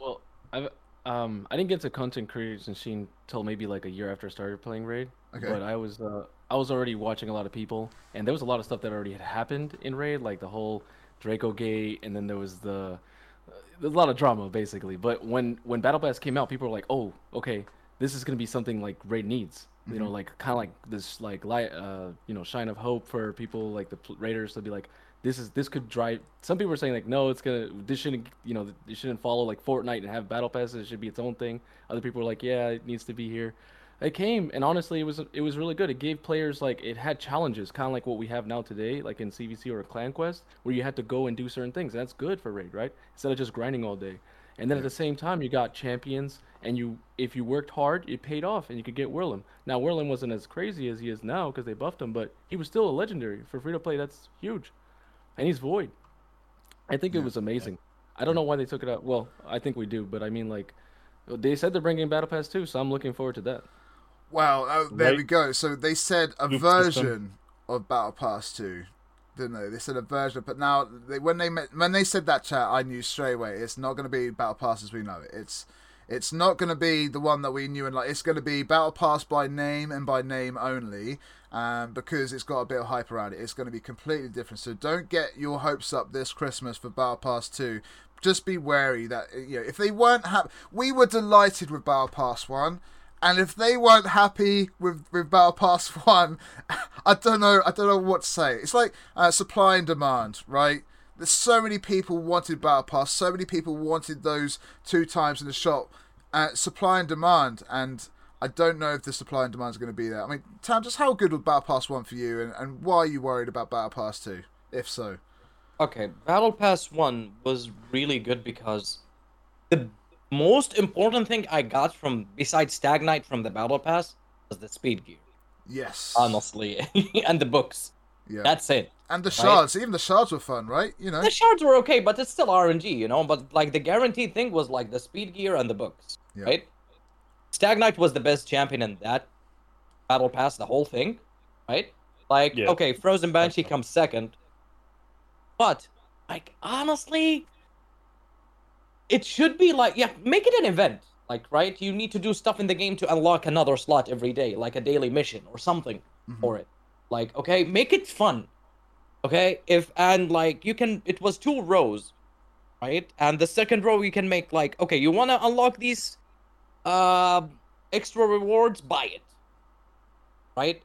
Well, I've Um, I didn't get to content creation until maybe like a year after I started playing Raid. Okay. But I was uh, I was already watching a lot of people, and there was a lot of stuff that already had happened in Raid, like the whole Draco Gate, and then there was the uh, there's a lot of drama basically. But when when Battle Pass came out, people were like, "Oh, okay, this is gonna be something like Raid needs." You know, like kind of like this like light, uh, you know, shine of hope for people like the Raiders to be like, this is this could drive. Some people are saying like, no, it's gonna this shouldn't you know it shouldn't follow like Fortnite and have battle passes. It should be its own thing. Other people are like, yeah, it needs to be here. It came and honestly, it was it was really good. It gave players like it had challenges, kind of like what we have now today, like in CVC or a Clan Quest, where you had to go and do certain things. And that's good for raid, right? Instead of just grinding all day. And then at the same time, you got champions, and you if you worked hard, it paid off, and you could get Wurlim. Now Wurlim wasn't as crazy as he is now because they buffed him, but he was still a legendary for free to play. That's huge, and he's void. I think it was amazing. I don't know why they took it out. Well, I think we do, but I mean like, they said they're bringing Battle Pass too, so I'm looking forward to that. Wow, oh, there Right. we go. So they said a Loop version system. of Battle Pass 2, didn't they? They said a version, but now they, when they met, when they said that chat, I knew straight away it's not going to be Battle Pass as we know it. It's it's not going to be the one that we knew and like. It's going to be Battle Pass by name and by name only, um, because it's got a bit of hype around it. It's going to be completely different. So don't get your hopes up this Christmas for Battle Pass 2. Just be wary that you know if they weren't happy, we were delighted with Battle Pass One. And if they weren't happy with, with Battle Pass <laughs> One, I don't know. I don't know what to say. It's like uh, supply and demand, right? There's so many people wanted Battle Pass. So many people wanted those two times in the shop. Uh, supply and demand, and I don't know if the supply and demand is going to be there. I mean, Tam, just how good was Battle Pass One for you, and, and why are you worried about Battle Pass Two, if so? Okay, Battle Pass 1 was really good because the most important thing I got from, besides Stag Knight from the Battle Pass, was the speed gear, Yes. honestly, <laughs> and the books. Yeah. That's it. and the shards, even the shards were fun, right? You know. The shards were okay, but it's still RNG, you know? But, like, the guaranteed thing was, like, the speed gear and the books, Yeah. right? Stag Knight was the best champion in that Battle Pass, the whole thing, right? Like, Yeah. okay, Frozen Banshee comes second, but, like, honestly, it should be like, yeah, make it an event. Like, right? You need to do stuff in the game to unlock another slot every day, like a daily mission or something Mhm. for it. Like, okay, make it fun. Okay? If, and like, you can, it was two rows, right? And the second row, you can make, like, okay, you want to unlock these uh, extra rewards? Buy it. Right?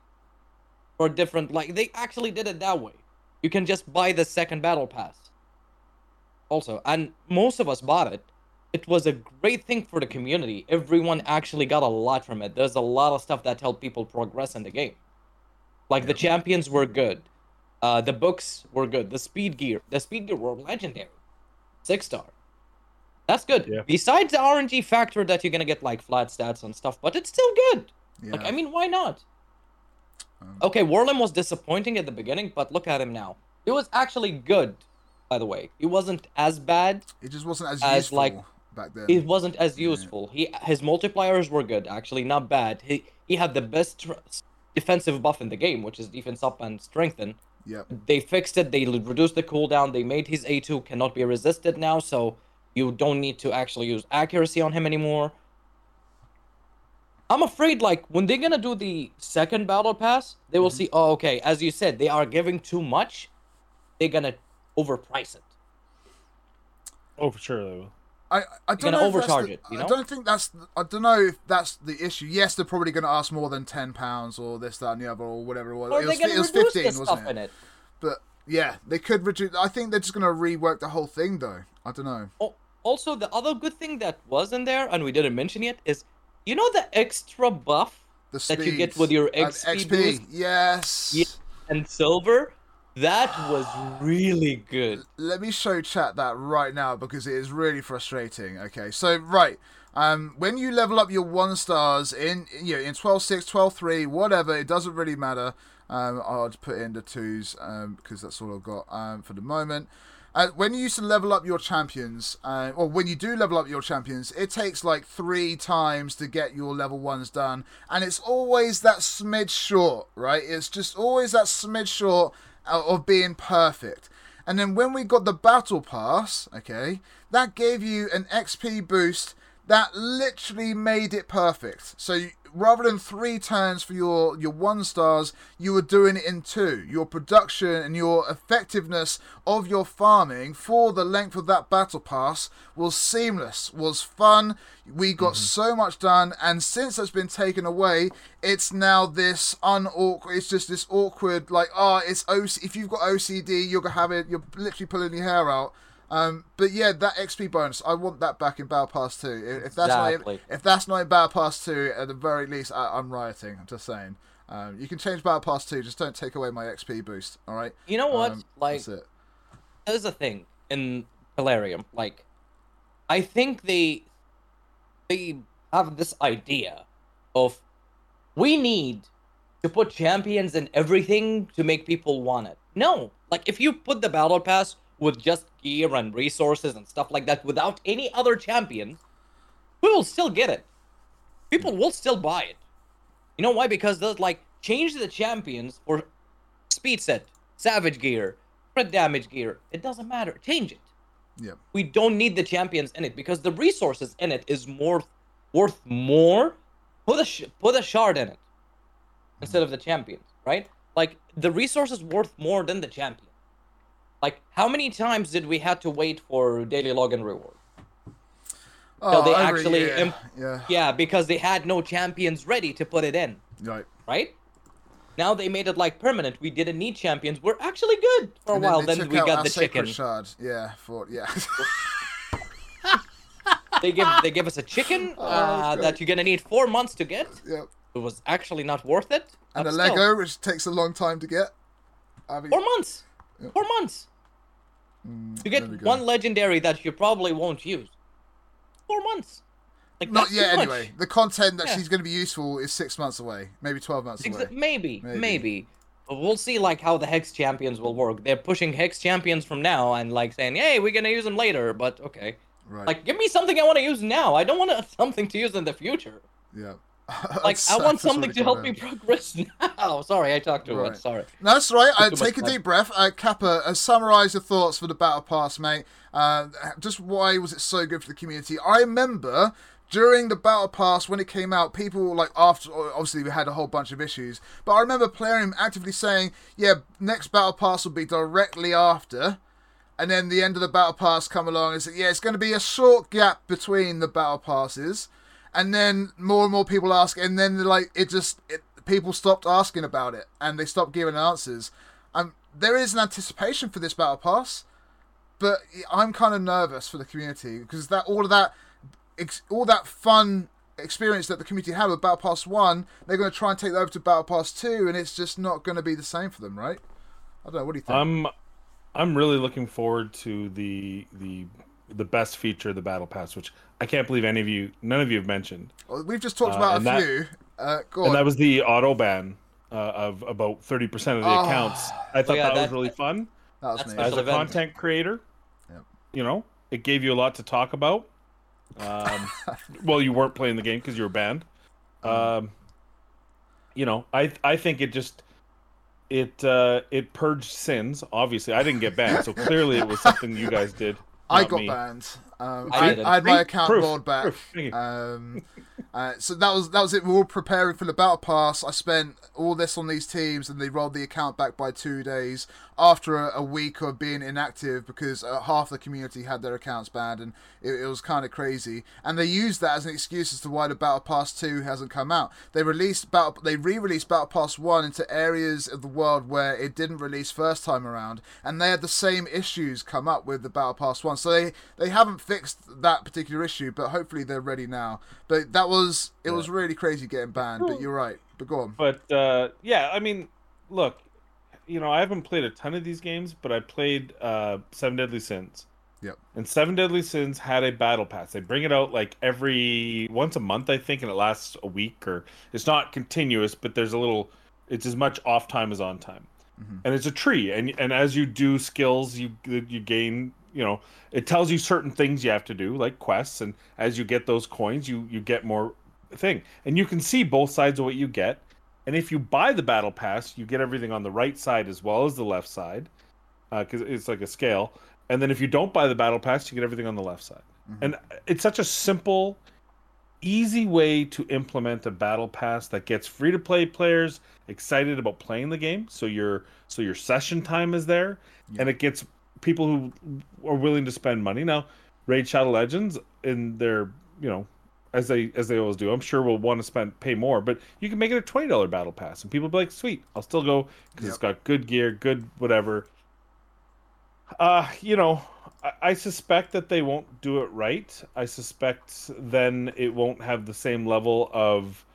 Or different, like, they actually did it that way. You can just buy the second battle pass. Also, and most of us bought it. It was a great thing for the community. Everyone actually got a lot from it. There's a lot of stuff that helped people progress in the game. Like the champions were good. Uh, the books were good. The speed gear, the speed gear were legendary. Six star. That's good. Yeah. Besides the RNG factor that you're gonna get like flat stats and stuff, but it's still good. Yeah. Like I mean, why not? Um, Okay, Wurlim was disappointing at the beginning, but look at him now. He was actually good, by the way. It wasn't as bad. it just wasn't as, as, useful like, back then. He wasn't as Yeah. useful. He his multipliers were good, actually, not bad. He he had the best tr- defensive buff in the game, which is defense up and strengthen. Yeah. They fixed it. They reduced the cooldown. They made his A2 cannot be resisted now, so you don't need to actually use accuracy on him anymore. I'm afraid, like, when they're gonna do the second battle pass, they will mm-hmm. see, oh, okay, as you said, they are giving too much. They're gonna overprice it. Oh, for sure they will. I, I don't know overcharge the- it, you I don't think that's. I don't know if that's the issue. Yes, they're probably going to ask more than ten pounds or this, that, and the other, or whatever it was. Or it they're was, gonna it was reduce fifteen, wasn't stuff it? in it. But yeah, they could reduce. I think they're just going to rework the whole thing, though. I don't know. Al- Also, the other good thing that was in there, and we didn't mention yet, is you know the extra buff The That you get with your and XP XP. boost? Yes. Yeah. and silver? That was really good. let me show chat that right now because it is really frustrating. Okay, so right, um, when you level up your one stars in you know in 12.6, 12.3, whatever, it doesn't really matter. Um, I'll put in the twos um, because that's all I've got um, for the moment. Uh, when you used to level up your champions, uh, or when you do level up your champions, it takes like three times to get your level ones done, and it's always that smidge short, right? It's just always that smidge short of being perfect. And then when we got the battle pass, okay, that gave you an XP boost that literally made it perfect. So rather than three turns for your your one stars, you were doing it in two. Your production and your effectiveness of your farming for the length of that battle pass was seamless, was fun. We got mm-hmm. so much done, and since that's been taken away, it's now this unawkward. It's just this awkward, like, oh, it's OC. If you've got OCD, you're gonna have it. You're literally pulling your hair out. Um, but yeah, that XP bonus, I want that back in Battle Pass 2. If if that's Exactly. not if that's not in Battle Pass 2, at the very least, I, I'm rioting. I'm just saying. Um, you can change Battle Pass 2, just don't take away my XP boost. All right. You know what? Um, like, that's it. there's a thing in Plarium. Like, I think they they have this idea of we need to put champions in everything to make people want it. No, like if you put the battle pass with just gear and resources and stuff like that without any other champions, we will still get it. People will still buy it. You know why? Because there's like change the champions for speed set, savage gear, crit damage gear. It doesn't matter. Change it. Yeah. We don't need the champions in it because the resources in it is more worth more. Put a sh- put a shard in it instead of the champions, right? Like the resources worth more than the champion. Like how many times did we had to wait for daily login reward? Oh, they I re- actually yeah, imp- yeah. Yeah, because they had no champions ready to put it in, Right. right? Now they made it like permanent. We didn't need champions. We're actually good for a And while. they Then took we got the chicken. shard. Yeah. For yeah. <laughs> They give they give us a chicken Oh, uh, that you're gonna need four months to get. yep. It was actually not worth it. And a still, Lego, which takes a long time to get. I mean, Four months. Yep. Four months mm, to there get one legendary that you probably won't use. Four months. Like Not yet, too much. anyway. The content that Yeah. she's going to be useful is six months away, maybe twelve months away. Maybe, Maybe. maybe, But We'll see like how the hex champions will work. They're pushing hex champions from now and like saying, "Hey, we're gonna use them later." But okay, Right. like give me something I want to use now. I don't want <laughs> something to use in the future. yeah. <laughs> Like I want something to help me <laughs> progress now. <laughs> Sorry, I talked too Right. much. Sorry. No, that's right. Uh, take a time. deep breath. Uh, Kappa, uh, summarise your thoughts for the Battle Pass, mate. Uh, just why was it so good for the community? I remember during the Battle Pass when it came out, people like after obviously we had a whole bunch of issues, but I remember playing actively saying, "Yeah, next Battle Pass will be directly after." And then the end of the battle pass come along and say, yeah, it's going to be a short gap between the battle passes. And then more and more people ask, and then like it just it, people stopped asking about it and they stopped giving answers. Um, there is an anticipation for this battle pass, but I'm kind of nervous for the community because that all of that, ex, all that fun experience that the community had with Battle Pass One, they're going to try and take that over to Battle Pass Two, and it's just not going to be the same for them, right? I don't know. What do you think? I'm I'm really looking forward to the the the best feature of the battle pass, which I can't believe any of you, none of you have mentioned, Well, We've just talked Uh, about a that- few. Uh, go and on. that was the auto ban uh, of about thirty percent of the Oh. accounts. I thought yeah, that, was that- really fun. That was That's me. special As a content creator, Yep. you know, it gave you a lot to talk about. Um, <laughs> well, you weren't playing the game because you were banned. Um, you know, I I think it just it uh, it purged sins. Obviously, I didn't get banned, so clearly it was something you guys did. I got me. banned. Um, I I. I had my account Proof, rolled back. proof. Thank you. Um, uh, so that was that was it. We are all preparing for the battle pass. I spent all this on these teams, and they rolled the account back by two days after a, a week of being inactive because uh, half the community had their accounts banned, and it, it was kind of crazy. And they used that as an excuse as to why the battle pass two hasn't come out. They released battle, they re-released battle pass one into areas of the world where it didn't release first time around, and they had the same issues come up with the battle pass one. So they they haven't fixed that particular issue, but hopefully they're ready now. But that was it was really crazy getting banned. But you're right. But go on. But uh, yeah, I mean, look, you know, I haven't played a ton of these games, but I played uh, Seven Deadly Sins. Yep. And Seven Deadly Sins had a battle pass. They bring it out like every once a month, I think, and it lasts a week or it's not continuous, but there's a little. It's as much off time as on time, Mhm. and it's a tree. And and as you do skills, you you gain. You know, it tells you certain things you have to do, like quests, and as you get those coins, you you get more thing, and you can see both sides of what you get. And if you buy the battle pass, you get everything on the right side as well as the left side, uh, because it's like a scale. And then if you don't buy the battle pass, you get everything on the left side. Mm-hmm. And it's such a simple, easy way to implement a battle pass that gets free to play players excited about playing the game. So your so your session time is there, Yeah. and it gets people who are willing to spend money. Now, Raid Shadow Legends in their you know as they as they always do. I'm sure will want to spend pay more, but you can make it a twenty dollar battle pass, and people be like, "Sweet, I'll still go because it's got good gear, good whatever." Uh, you know, I, I suspect that they won't do it right. I suspect then it won't have the same level of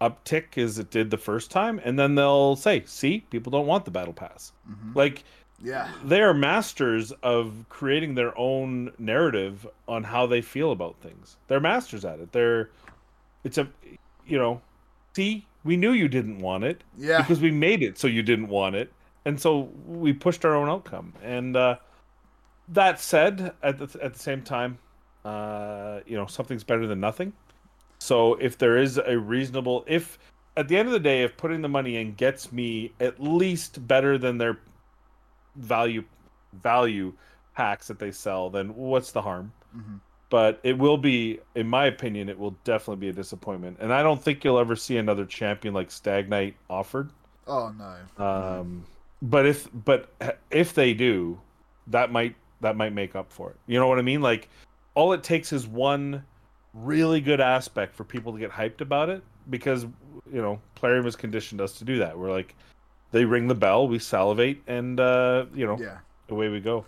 uptick as it did the first time, and then they'll say, "See, people don't want the battle pass." Mhm. Like Yeah. they are masters of creating their own narrative on how they feel about things. They're masters at it. They're it's a you know, see, we knew you didn't want it Yeah. because we made it so you didn't want it. And so we pushed our own outcome. And uh that said, at the at the same time, uh, you know, something's better than nothing. So if there is a reasonable if at the end of the day, if putting the money in gets me at least better than their value value packs that they sell, then what's the harm? Mhm. But it will be, in my opinion, it will definitely be a disappointment. And I don't think you'll ever see another champion like Stag Knight offered. Oh no. Um, but if but if they do, that might that might make up for it. You know what I mean? Like all it takes is one really good aspect for people to get hyped about it because you know Plarium has conditioned us to do that. We're like they ring the bell, we salivate, and uh, you know Yeah. away we go.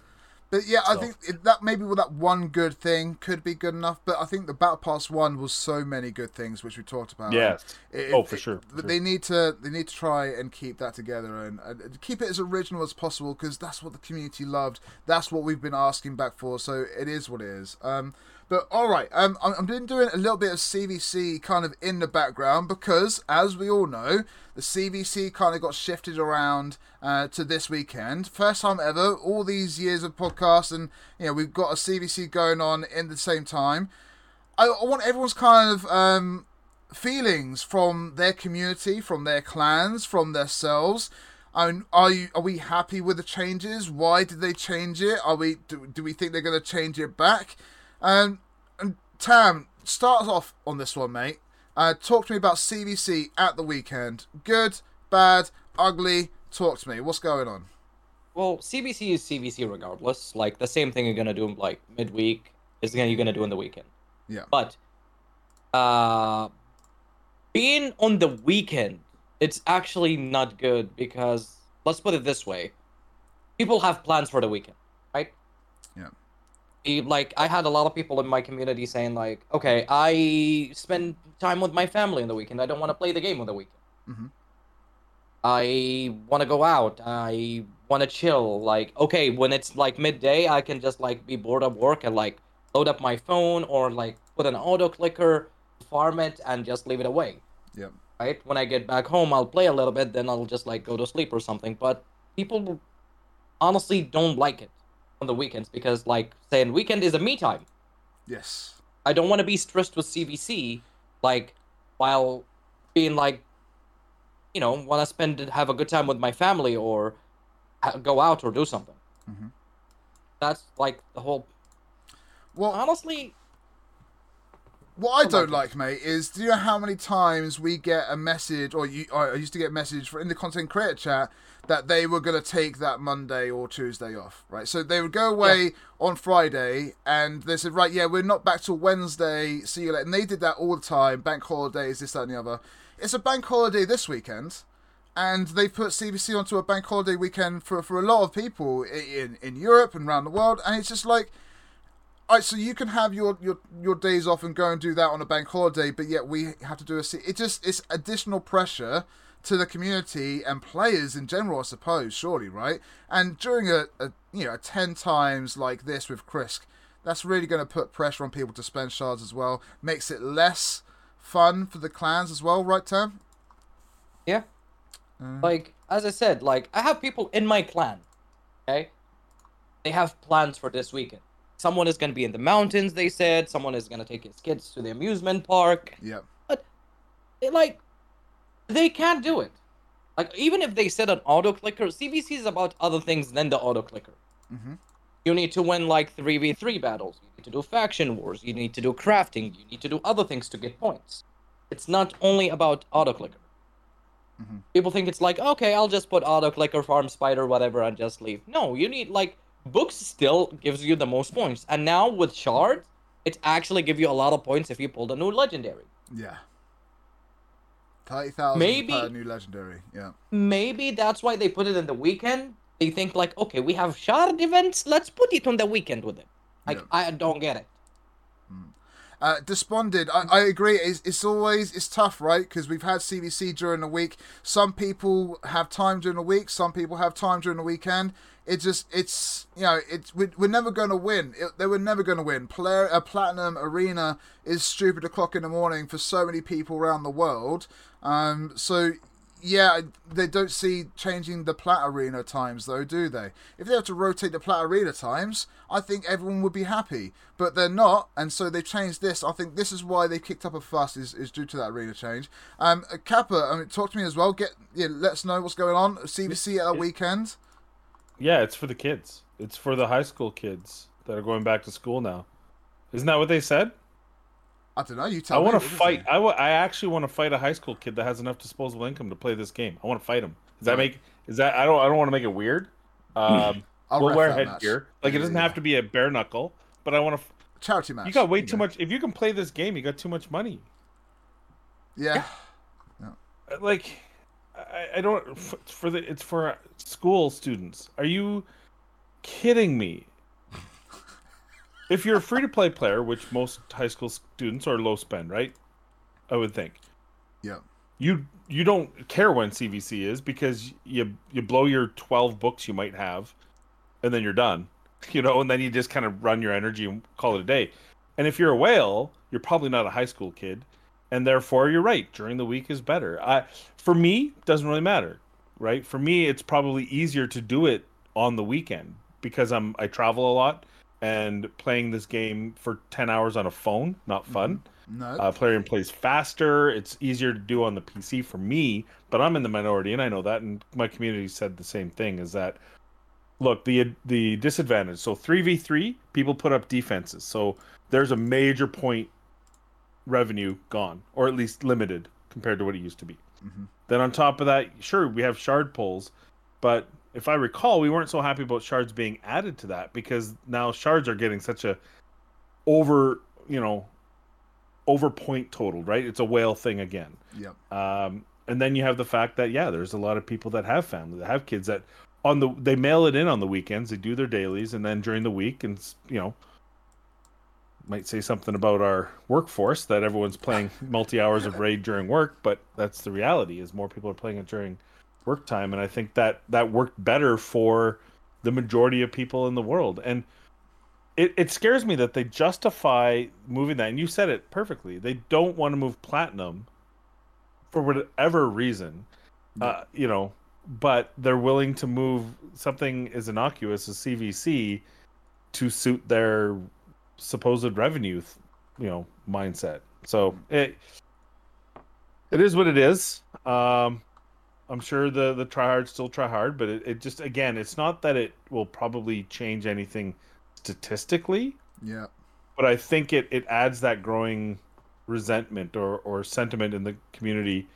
But yeah, I think that maybe with that one good thing could be good enough. But I think the Battle Pass one was so many good things which we talked about. yes. It- Oh, it- for sure, but. They need to they need to try and keep that together and, and keep it as original as possible because that's what the community loved. That's what we've been asking back for. So it is what it is. Um, but all right, um, I'm, been doing a little bit of CVC kind of in the background because, as we all know, the CVC kind of got shifted around uh, to this weekend. First time ever. All these years of podcasts and you know we've got a CVC going on in the same time. I, I want everyone's kind of um, feelings from their community, from their clans, from themselves. I are you are we happy with the changes? Why did they change it? Are we do, do we think they're going to change it back? Um, and Tam, start off on this one, mate. Uh, talk to me about CVC at the weekend. Good, bad, ugly. Talk to me. What's going on? Well, CVC is CVC regardless. Like the same thing you're gonna do like midweek is gonna you're gonna do in the weekend. Yeah. But uh being on the weekend, it's actually not good because let's put it this way. People have plans for the weekend, Like I had a lot of people in my community saying like, okay, I spend time with my family on the weekend. I don't want to play the game on the weekend. Mhm. I want to go out. I want to chill. Like, okay, when it's like midday, I can just like be bored of work and like load up my phone or like put an auto clicker, farm it, and just leave it away. Yeah. Right? When I get back home, I'll play a little bit, then I'll just like go to sleep or something. But people honestly don't like it on the weekends because, like, saying weekend is a me time. Yes. I don't want to be stressed with CVC, like, while being like, you know, want to spend have a good time with my family or go out or do something. Mhm. That's like the whole. Well, Honestly, What I don't like like, mate, is do you know how many times we get a message, or you, or I used to get a message for in the content creator chat that they were going to take that Monday or Tuesday off, right? So they would go away on Friday, and they said, right, yeah, we're not back till Wednesday. See you later. And they did that all the time. Bank holidays, this, that, and the other. It's a bank holiday this weekend, and they put CVC onto a bank holiday weekend for for a lot of people in in Europe and around the world, and it's just like. Alright, so you can have your, your your days off and go and do that on a bank holiday, but yet we have to do a. se- It just it's additional pressure to the community and players in general, I suppose. Surely, right? And during a, a you know a ten times like this with Krisk, that's really going to put pressure on people to spend shards as well. Makes it less fun for the clans as well, right, Tam? yeah. Mm. Like as I said, like I have people in my clan. Okay. They have plans for this weekend. Someone is gonna be in the mountains. They said someone is gonna take his kids to the amusement park. Yep. They, like they can't do it. Like even if they said an auto clicker, CVC is about other things than the auto clicker. hmm You need to win like 3v3 battles. You need to do faction wars. You need to do crafting. You need to do other things to get points. It's not only about auto clicker. Mhm. People think it's like, okay, I'll just put auto clicker, farm spider, whatever, and just leave. No, you need like books still gives you the most points. And now with shards, it actually give you a lot of points if you pulled a new legendary. Yeah. Thirty thousand Maybe- per new legendary. Yeah. Maybe that's why they put it in the weekend. They think like, okay, we have shard events, let's put it on the weekend with it. Like Yeah. I don't get it. Uh, desponded. I, I agree. It's, it's always it's tough, right? Because we've had CVC during the week. Some people have time during the week. Some people have time during the weekend. It just it's you know it's we're, we're never going to win. It, they were never going to win. Player a platinum arena is stupid o'clock in the morning for so many people around the world. Um, so yeah, they don't see changing the plat arena times though, do they? If they have to rotate the plat arena times, I think everyone would be happy. But they're not, and so they've changed this. I think this is why they kicked up a fuss is, is due to that arena change. Um, uh, Kappa, I mean, talk to me as well. Get yeah, let us know what's going on. CVC at a weekend. Yeah, it's for the kids. It's for the high school kids that are going back to school now. Isn't that what they said? I don't know. You tell I want to fight. I I actually want to fight a high school kid that has enough disposable income to play this game. I want to fight him. Does that make? Is that? I don't. I don't want to make it weird. <clears throat> Um, we'll wear headgear. Like it doesn't yeah, have to be a bare knuckle. But I want to. charity match. You got way too much. If you can play this game, you got too much money. Yeah. Uh, Like, I, I don't. For the it's for school students. Are you kidding me? If you're a free to play player, which most high school students are low spend, right? I would think. Yeah. you you don't care when CVC is because you you blow your 12 books you might have and then you're done. <laughs> You know, and then you just kind of run your energy and call it a day. And if you're a whale, you're probably not a high school kid and therefore you're right, during the week is better. I for me, doesn't really matter, right? For me, it's probably easier to do it on the weekend because I'm I travel a lot and playing this game for 10 hours on a phone, not fun. No. Uh, player plays faster. It's easier to do on the PC for me, but I'm in the minority, and I know that. And my community said the same thing: is that look the the disadvantage. So three v three, people put up defenses, so there's a major point revenue gone, or at least limited compared to what it used to be. Mhm. Then on top of that, sure we have shard pulls, but if I recall, we weren't so happy about shards being added to that because now shards are getting such a over, you know, over point totaled, right? It's a whale thing again. Yep. Um, and then you have the fact that yeah, there's a lot of people that have family, that have kids that on the they mail it in on the weekends, they do their dailies, and then during the week, and you know, might say something about our workforce that everyone's playing multi hours of raid during work, but that's the reality. Is more people are playing it during work time, and I think that that worked better for the majority of people in the world, and. It, it scares me that they justify moving that, and you said it perfectly. They don't want to move platinum for whatever reason, uh, you know, but they're willing to move something as innocuous as CVC to suit their supposed revenue, you know, mindset. So it it is what it is. Um, I'm sure the the try hard still try hard, but it, it just again, it's not that it will probably change anything statistically Yeah. but I think it, it adds that growing resentment or, or sentiment in the community.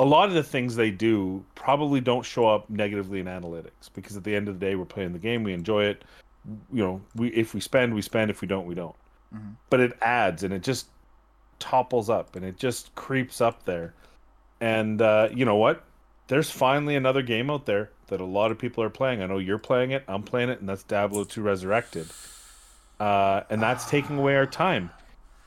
A lot of the things they do probably don't show up negatively in analytics because at the end of the day, we're playing the game, we enjoy it. You know, we if we spend, we spend. If we don't, we don't. Mhm. But it adds and it just topples up and it just creeps up there. And uh, you know what? There's finally another game out there that a lot of people are playing. I know you're playing it, I'm playing it, and that's Diablo 2 Resurrected. Uh, and that's taking away our time.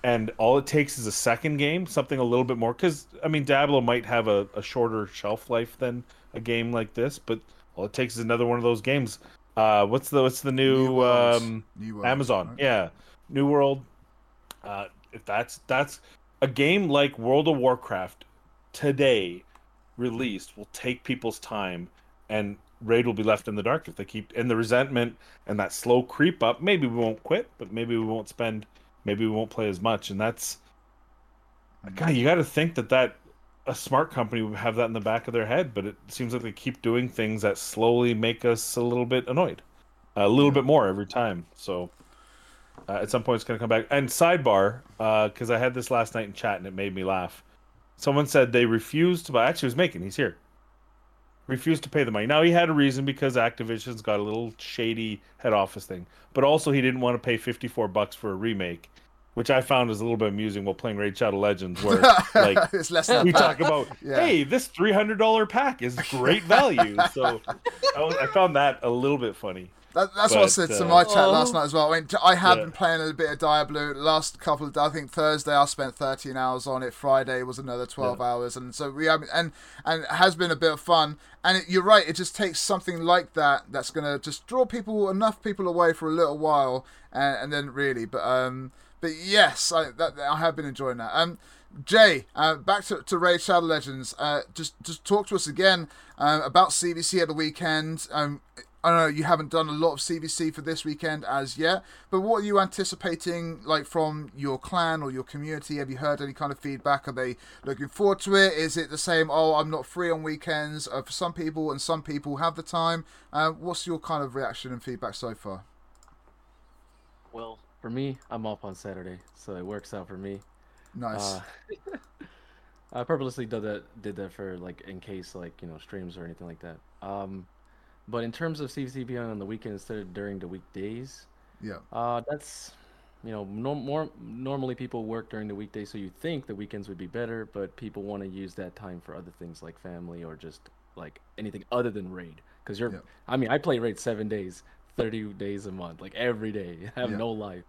And all it takes is a second game, something a little bit more. Because, I mean, Diablo might have a, a shorter shelf life than a game like this, but all it takes is another one of those games. Uh, what's the what's the new, Worlds. um, New Worlds, Amazon? right? Yeah, New World. Uh, if that's that's a game like World of Warcraft today released will take people's time and raid will be left in the dark if they keep and the resentment and that slow creep up maybe we won't quit but maybe we won't spend maybe we won't play as much and that's god you got to think that that a smart company would have that in the back of their head but it seems like they keep doing things that slowly make us a little bit annoyed a little bit more every time. So uh, at some point it's going to come back. And sidebar, because I had this last night in chat and it made me laugh. Someone said they refused to buy. Actually, it was making. He's here. Refused to pay the money. Now he had a reason because Activision's got a little shady head office thing, but also he didn't want to pay fifty four bucks for a remake, which I found was a little bit amusing while playing Raid Shadow Legends, where <laughs> like it's less than we talk about, <laughs> Yeah. hey, this three hundred dollar pack is great value. so I, was, I found that a little bit funny. That, that's what I But, said to uh, my chat last night as well. I mean, I have Yeah. been playing a bit of Diablo. Last couple of, I think Thursday I spent 13 hours on it. Friday was another 12 hours, and so we have, and and it has been a bit of fun. And it, you're right, it just takes something like that that's gonna just draw people enough people away for a little while, and, and then really, but um, but yes, I that, I have been enjoying that. Um. Jay, uh, back to, to Raid Shadow Legends. Uh, just just talk to us again um, about CVC at the weekend. Um, I don't know you haven't done a lot of CVC for this weekend as yet, but what are you anticipating, like from your clan or your community? Have you heard any kind of feedback? Are they looking forward to it? Is it the same? Oh, I'm not free on weekends uh, for some people, and some people have the time. Uh, what's your kind of reaction and feedback so far? Well, for me, I'm off on Saturday, so it works out for me. Nice. Uh, <laughs> I purposely did that did that for like in case like you know streams or anything like that. Um, but in terms of CVC being on the weekend instead of during the weekdays, yeah. uh, that's you know norm- more normally people work during the weekdays, so you think the weekends would be better, but people want to use that time for other things like family or just like anything other than raid. Because you're, Yeah. I mean, I play raid seven days, thirty days a month, like every day. <laughs> I have Yeah. no life.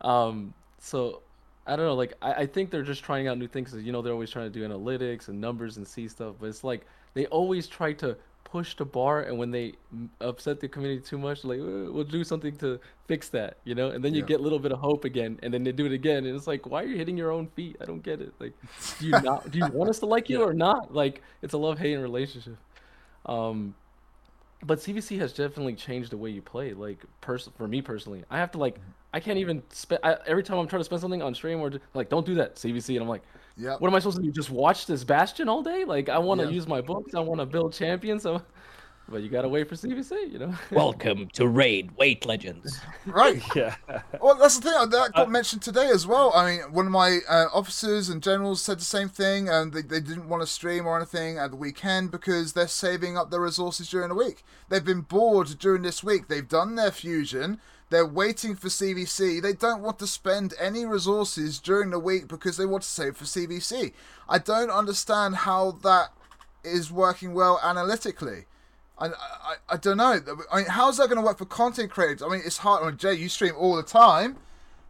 Um, so I don't know. Like I, I think they're just trying out new things. 'cause, You know, they're always trying to do analytics and numbers and see stuff, but it's like they always try to push the bar, and when they upset the community too much, like "Uh, we'll do something to fix that, you know. And then you Yeah. get a little bit of hope again, and then they do it again, and it's like, why are you hitting your own feet? I don't get it. Like, do you not? do you want us to like you <laughs> or not? Like, it's a love hate relationship. Um, but CVC has definitely changed the way you play. Like, pers- for me personally, I have to like, I can't even spend every time I'm trying to spend something on stream or like, don't do that CVC, and I'm like, Yeah. what am I supposed to do? Just watch this Bastion all day? Like, I want to Yeah. use my books. I want to build champions. So, <laughs> but you gotta wait for CVC, you know. <laughs> Welcome to Raid Wait Legends. <laughs> Right. Yeah. Well, that's the thing uh, that Uh, got mentioned today as well. I mean, one of my uh, officers and generals said the same thing, and they, they didn't want to stream or anything at the weekend because they're saving up their resources during the week. They've been bored during this week. They've done their fusion. They're waiting for CVC. They don't want to spend any resources during the week because they want to save for CVC. I don't understand how that is working well analytically. I, I, I don't know. I mean, how's that going to work for content creators? I mean, it's hard. I mean, Jay, you stream all the time.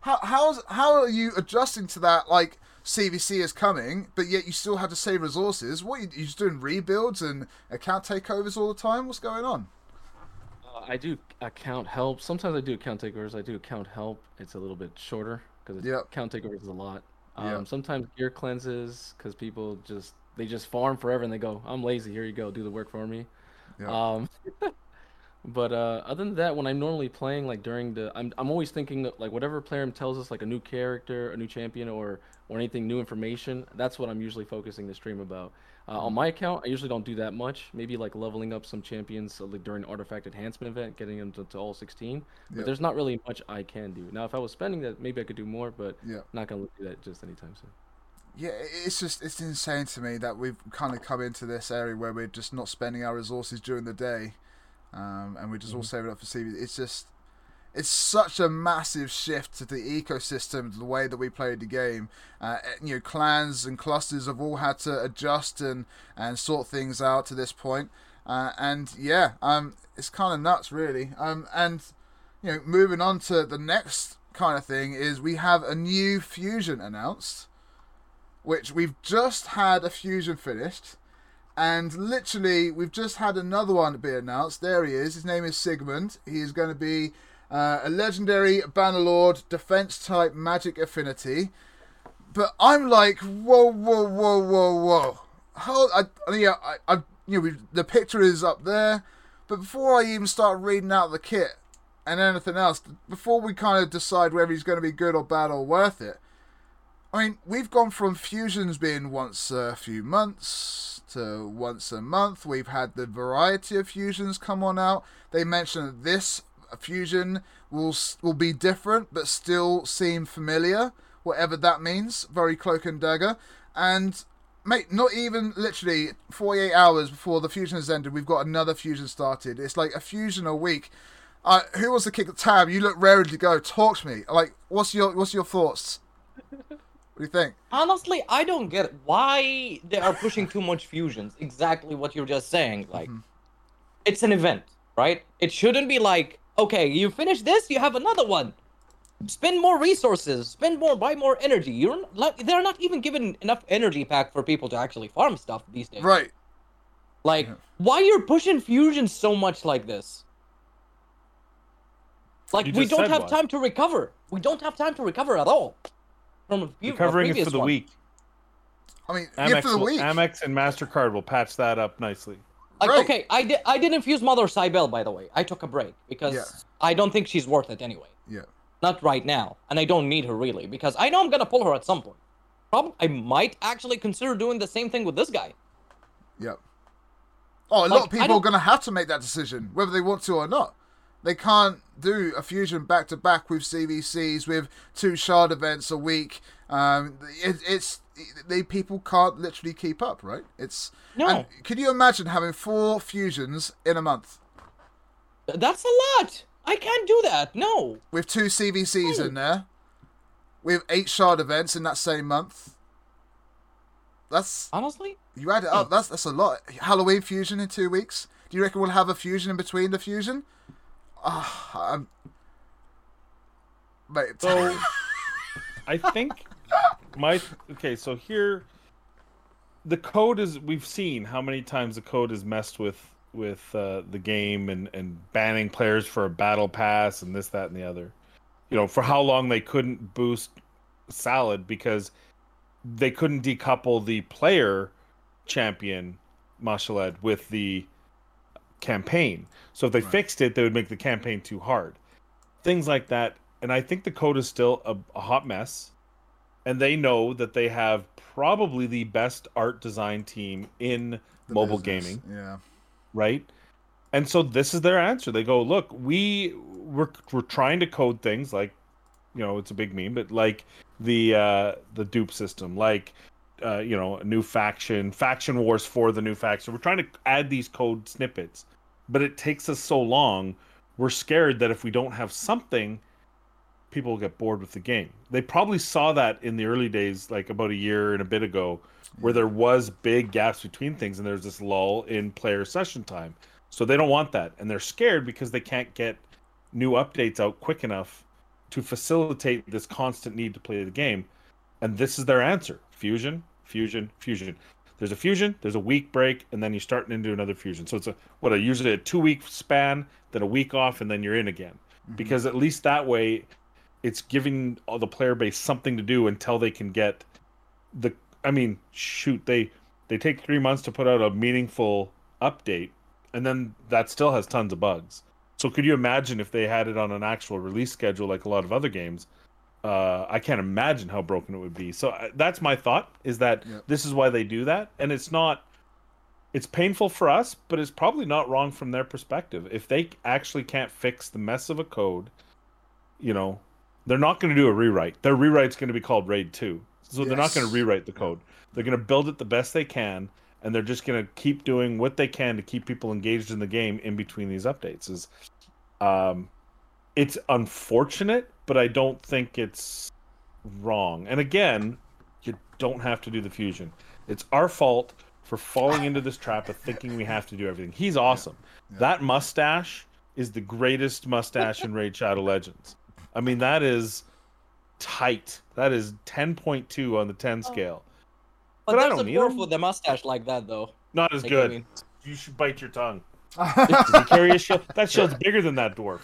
How how's how are you adjusting to that? Like CVC is coming, but yet you still have to save resources. What you, you just doing rebuilds and account takeovers all the time? What's going on? Uh, I do account help. Sometimes I do account takeovers. I do account help. It's a little bit shorter because Yep. account takeovers is a lot. Um, Yep. Sometimes gear cleanses because people just they just farm forever and they go, I'm lazy. Here you go, do the work for me. Yeah. Um, <laughs> but uh, other than that, when I'm normally playing, like during the, I'm I'm always thinking that, like whatever player tells us, like a new character, a new champion, or or anything new information. That's what I'm usually focusing the stream about. Uh, on my account, I usually don't do that much. Maybe like leveling up some champions uh, like during artifact enhancement event, getting them to, to all 16. But Yep. there's not really much I can do. Now, if I was spending that, maybe I could do more, but Yeah. not gonna do that just anytime soon. Yeah, it's just it's insane to me that we've kind of come into this area where we're just not spending our resources during the day, um, and we're just all saving up for CV. It's just it's such a massive shift to the ecosystem, to the way that we played the game. Uh, you know, clans and clusters have all had to adjust and and sort things out to this point. Uh, and yeah, um, it's kind of nuts, really. Um, and you know, moving on to the next kind of thing is we have a new fusion announced which we've just had a fusion finished, and literally we've just had another one be announced. There he is. His name is Sigmund. He is going to be uh, a legendary Bannerlord defense type magic affinity. But I'm like, whoa, whoa, whoa, whoa, whoa. How? I, I yeah, I, I, you know, we, the picture is up there, but before I even start reading out the kit and anything else, before we kind of decide whether he's going to be good or bad or worth it, I mean, we've gone from fusions being once a few months to once a month. We've had the variety of fusions come on out. They mentioned this fusion will will be different, but still seem familiar, whatever that means. Very cloak and dagger, and mate, not even literally 48 hours before the fusion has ended, we've got another fusion started. It's like a fusion a week. Uh, who wants to kick the tab? You look ready to go. Talk to me. Like, what's your what's your thoughts? What do you think? Honestly, I don't get why they are pushing too much fusions. Exactly what you're just saying. Like, it's an event, right? It shouldn't be like, okay, you finish this, you have another one. Spend more resources, spend more, buy more energy. You're like they're not even given enough energy pack for people to actually farm stuff these days. Right. Like, Yeah. why you're pushing fusion so much like this? Like, we don't have why. time to recover. We don't have time to recover at all. From a few, a Covering it for the one. week. I mean, Amex, for the week. Amex and Mastercard will patch that up nicely. Like, Right. okay, I did. I didn't fuse Mother Cybele, by the way. I took a break because Yeah. I don't think she's worth it anyway. Yeah. Not right now, and I don't need her really because I know I'm gonna pull her at some point. Probably, I might actually consider doing the same thing with this guy. Yep. Oh, a lot of people are going to have to make that decision, whether they want to or not. They can't do a fusion back to back with CVCs with two shard events a week. Um, it, it's they people can't literally keep up, right? It's No. And can you imagine having four fusions in a month That's a lot. I can't do that. No. with two CVCs Hmm. in there, with eight shard events in that same month? That's Honestly, You add it up. That's that's a lot. Halloween fusion in two weeks. Do you reckon we'll have a fusion in between the fusion? Ah, I'm. Mate, So <laughs> I think my okay, so here the code is we've seen how many times the code is messed with with uh, the game and and banning players for a battle pass and this that and the other. You know, for how long they couldn't boost salad because they couldn't decouple the player champion Mashalled with the campaign. So if they Right. fixed it, they would make the campaign too hard. Things like that. And I think the code is still a, a hot mess. And they know that they have probably the best art design team in the mobile business. gaming, Yeah. right? And so this is their answer. They go, look, we we're we're trying to code things like, you know, it's a big meme, but like the uh the dupe system, like uh, you know, a new faction, faction wars for the new faction. We're trying to add these code snippets, but it takes us so long. We're scared that if we don't have something, people get bored with the game. They probably saw that in the early days, like about a year and a bit ago, where there was big gaps between things, and there's this lull in player session time. So they don't want that, and they're scared because they can't get new updates out quick enough to facilitate this constant need to play the game. And this is their answer: fusion, fusion, fusion. There's a fusion, there's a week break, and then you're starting into another fusion. So it's a what a usually a two week span, then a week off, and then you're in again. Mm-hmm. Because at least that way, it's giving all the player base something to do until they can get the. I mean, shoot, they they take three months to put out a meaningful update, and then that still has tons of bugs. So could you imagine if they had it on an actual release schedule like a lot of other games? Uh, I can't imagine how broken it would be. So uh, that's my thought: is that Yep. this is why they do that, and it's not. It's painful for us, but it's probably not wrong from their perspective. If they actually can't fix the mess of a code, you know, they're not going to do a rewrite. Their rewrite's going to be called Raid 2. So they're not going to rewrite the code. They're going to build it the best they can, and they're just going to keep doing what they can to keep people engaged in the game in between these updates. Is um, it's unfortunate, but I don't think it's wrong. And again, you don't have to do the fusion. It's our fault for falling into this trap of thinking we have to do everything. He's awesome. Yeah. That mustache is the greatest mustache in Raid Shadow Legends. I mean, that is tight. That is 10.2 on the 10 scale. but, But I there's don't a need dwarf him. with a mustache like that, though. Not as Like, I good. mean- You should bite your tongue. <laughs> Does he carry a shield? That shield's bigger than that dwarf.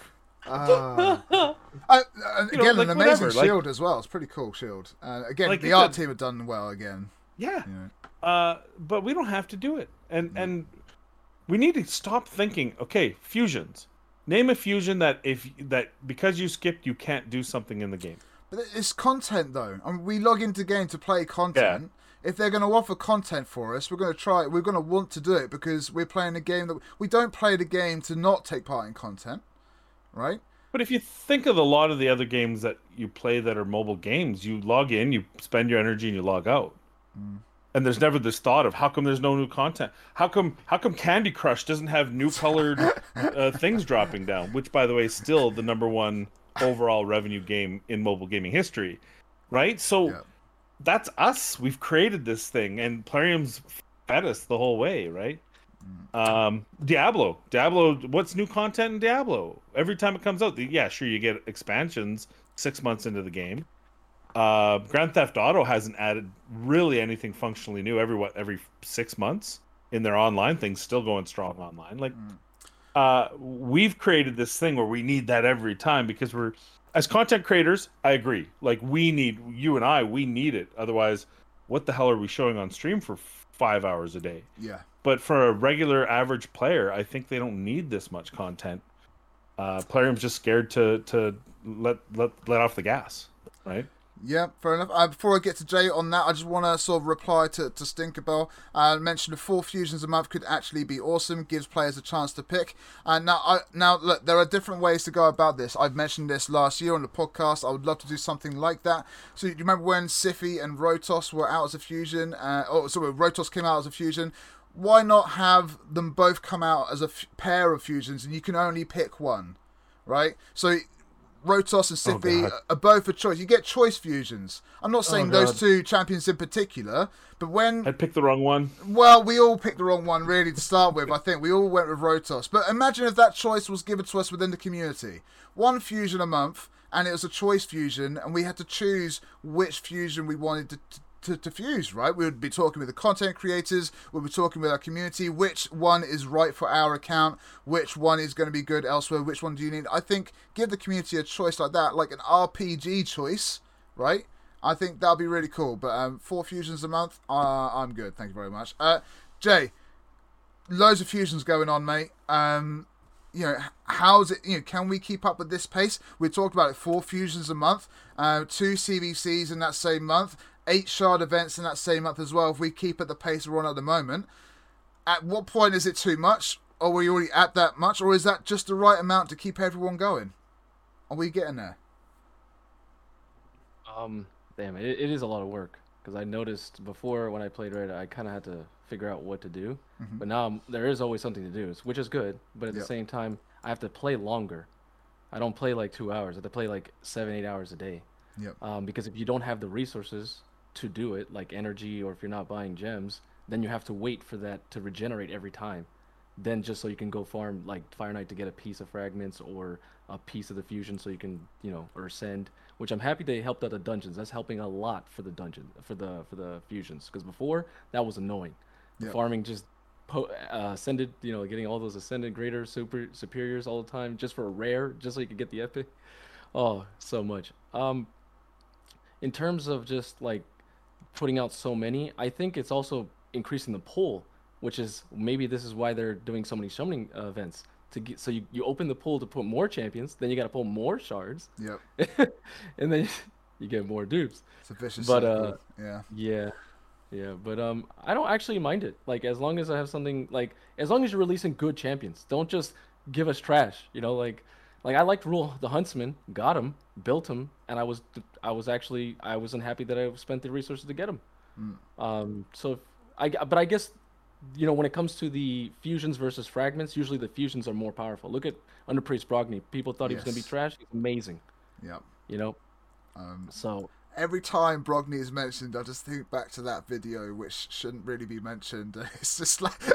Ah. <laughs> Uh, uh, You know, again, like, an amazing whatever, like- shield as well. It's a pretty cool shield. Uh, again, Like, the it's art a- team have done well again. Yeah. You know. Uh, but we don't have to do it, and and we need to stop thinking. Okay, fusions. Name a fusion that if that because you skipped, you can't do something in the game. But it's content though. I mean, we log into game to play content. If they're going to offer content for us, we're going to try it. We're going to want to do it because we're playing a game that we don't play the game to not take part in content. right? But if you think of a lot of the other games that you play that are mobile games, you log in, you spend your energy, and you log out. Mm. And there's never this thought of how come there's no new content? How come how come Candy Crush doesn't have new colored <laughs> uh, things dropping down? Which, by the way, is still the number one overall revenue game in mobile gaming history, right? So Yeah. that's us. We've created this thing, and Plarium's fed us the whole way, right? Um, Diablo, Diablo. What's new content in Diablo? Every time it comes out, yeah, sure, you get expansions six months into the game. Uh, Grand Theft Auto hasn't added really anything functionally new every what every six months in their online things, still going strong online. Like, uh, we've created this thing where we need that every time because we're as content creators. I agree. Like, we need you and I, we need it. Otherwise, what the hell are we showing on stream for five hours a day? Yeah. but for a regular average player, I think they don't need this much content. Uh, Plarium's just scared to to let let let off the gas, right? Yeah, fair enough. Uh, before I get to Jay on that, I just want to sort of reply to, to Stinkerbell. Uh, mentioned the four fusions a month could actually be awesome, gives players a chance to pick. And now, I, now look, there are different ways to go about this. I've mentioned this last year on the podcast. I would love to do something like that. So, you remember when Siphi and Rotos were out as a fusion? Uh, oh, sorry, Rotos came out as a fusion. Why not have them both come out as a f- pair of fusions and you can only pick one, right? So, Rotos and oh, Siphi God. are both a choice. You get choice fusions. I'm not saying oh, those two champions in particular, but when I picked the wrong one. well, we all picked the wrong one really to start with. I think we all went with Rotos. But imagine if that choice was given to us within the community. One fusion a month, and it was a choice fusion, and we had to choose which fusion we wanted to. To, to fuse, right? We would be talking with the content creators, we'd be talking with our community, which one is right for our account, which one is going to be good elsewhere, which one do you need? I think give the community a choice like that, like an RPG choice, right? I think that'll be really cool. But um, four fusions a month, uh, I'm good. Thank you very much. Uh, Jay, loads of fusions going on, mate. Um, you know, how's it? You know, can we keep up with this pace? We talked about it. Four fusions a month, uh, two CVCs in that same month, eight shard events in that same month as well. If we keep at the pace we're on at the moment, at what point is it too much? Are we already at that much, or is that just the right amount to keep everyone going? Are we getting there? Um, damn, it, it is a lot of work because I noticed before when I played Red, I kind of had to figure out what to do. But now I'm, there is always something to do, which is good. But at Yep. the same time, I have to play longer. I don't play like two hours. I have to play like seven, eight hours a day. Yep. Um, because if you don't have the resources to do it, like energy, or if you're not buying gems, then you have to wait for that to regenerate every time. Then just so you can go farm like Fire Knight to get a piece of fragments or a piece of the fusion, so you can you know or send. Which I'm happy they helped out the dungeons. That's helping a lot for the dungeon for the for the fusions. Because before that was annoying. Yep. Farming just po- uh, ascended, you know, getting all those ascended greater super superiors all the time just for a rare, just so you could get the epic. Oh, so much. Um, in terms of just like putting out so many, I think it's also increasing the pool, which is maybe this is why they're doing so many summoning uh, events to get. So you, you open the pool to put more champions, then you got to pull more shards, Yep. <laughs> and then <laughs> you get more dupes. It's a vicious But, uh, yeah. Yeah. Yeah, but um I don't actually mind it. Like as long as I have something like as long as you're releasing good champions. Don't just give us trash, you know, like like I liked Ruel the Huntsman, got him, built him, and I was I was actually I wasn't happy that I spent the resources to get him. Um so if, I but I guess you know when it comes to the fusions versus fragments, usually the fusions are more powerful. Look at Underpriest Brogni. People thought he was going to be trash. He's amazing, Yeah. you know. Um, So every time Brogni is mentioned, I just think back to that video, which shouldn't really be mentioned. <laughs> It's just like <laughs>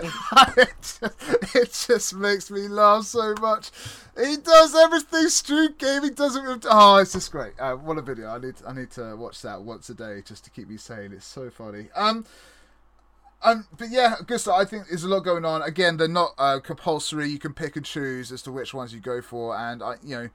it, just, it just makes me laugh so much. He does everything Street Gaming does it with. Oh, it's just great. Uh, what a video! I need I need to watch that once a day just to keep me sane. It's so funny. Um. Um, but yeah, good stuff. I think there's a lot going on. Again, they're not uh, compulsory. You can pick and choose as to which ones you go for, and I, you know,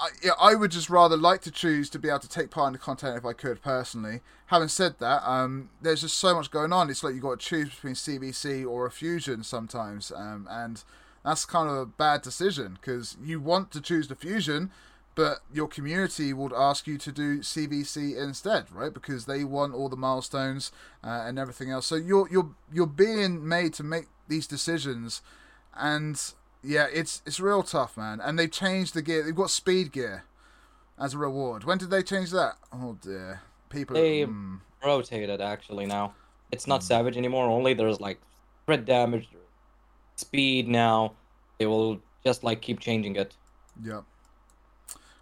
I, yeah, I would just rather like to choose to be able to take part in the content if I could personally. Having said that, um, there's just so much going on. It's like you've got to choose between CVC or a fusion sometimes, um, and that's kind of a bad decision because you want to choose the fusion, but your community would ask you to do CVC instead, right? Because they want all the milestones uh, and everything else. So you're you're you're being made to make these decisions, and Yeah, it's it's real tough, man. And they've changed the gear. They've got speed gear as a reward. When did they change that? Oh dear. People. They- mm. Rotated actually now. It's not Hmm. savage anymore. Only there's like crit damage, speed now. They will just like keep changing it. Yep.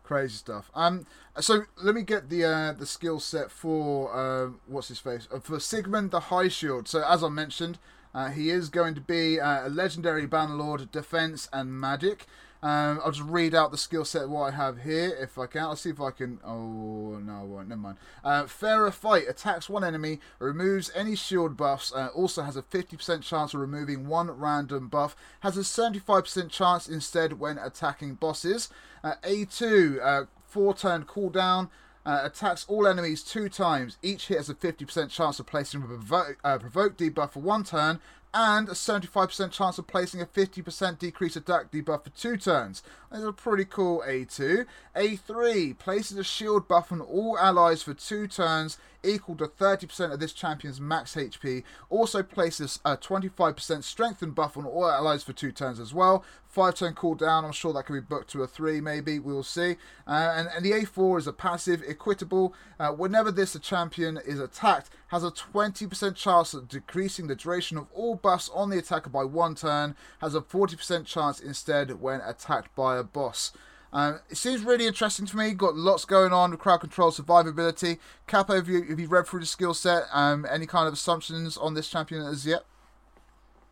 Crazy stuff. Um, so let me get the uh, the skill set for uh, what's his face uh, for Sigmund the High Shield. So as I mentioned, uh, he is going to be uh, a legendary Bannerlord, defense and magic. Um, I'll just read out the skill set what I have here if I can. I'll see if I can. Oh no, I won't. Never mind. Uh, Fairer Fight attacks one enemy, removes any shield buffs. Uh, also has a 50% chance of removing one random buff. Has a 75% chance instead when attacking bosses. Uh, A2 uh, four turn cooldown. Uh, attacks all enemies two times. Each hit has a 50% chance of placing a provoke, uh, provoke debuff for one turn, and a 75% chance of placing a 50% decrease attack debuff for two turns. That's a pretty cool A2. A3 places a shield buff on all allies for two turns, equal to 30% of this champion's max HP. Also places a 25% strengthen buff on all allies for two turns as well. Five turn cooldown, I'm sure that can be booked to a three, maybe, we'll see. Uh, and, and the A4 is a passive, equitable. Uh, whenever this champion is attacked, has a 20% chance of decreasing the duration of all buffs on the attacker by one turn, has a 40% chance instead when attacked by a boss. Um, it seems really interesting to me. Got lots going on with crowd control, survivability. Capo, have you, have you read through the skill set? Um, any kind of assumptions on this champion as yet?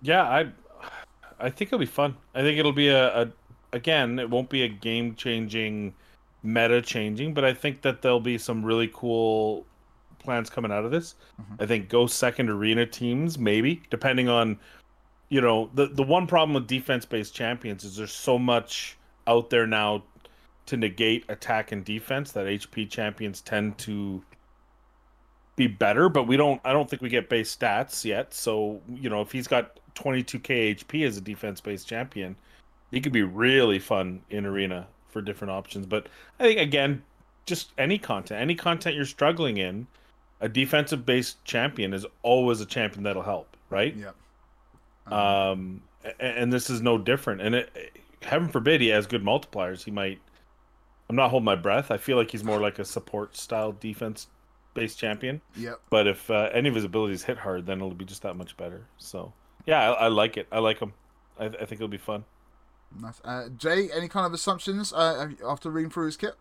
Yeah, I I think it'll be fun. I think it'll be a, a again, it won't be a game changing, meta changing, but I think that there'll be some really cool plans coming out of this. Mhm. I think go second arena teams, maybe, depending on you know, the the one problem with defense based champions is there's so much out there now to negate attack and defense that HP champions tend to be better, but we don't I don't think we get base stats yet. So, you know, if he's got 22k HP as a defense based champion, he could be really fun in arena for different options. But I think again, just any content, any content you're struggling in, a defensive based champion is always a champion that'll help, right? Yep. Um, a- and this is no different. And it, heaven forbid he has good multipliers. He might. I'm not holding my breath. I feel like he's more like a support style defense based champion. Yep. But if uh, any of his abilities hit hard, then it'll be just that much better. So yeah, I, I like it. I like him. I, I think it'll be fun. Nice. Uh, Jay, any kind of assumptions uh, after reading through his kit?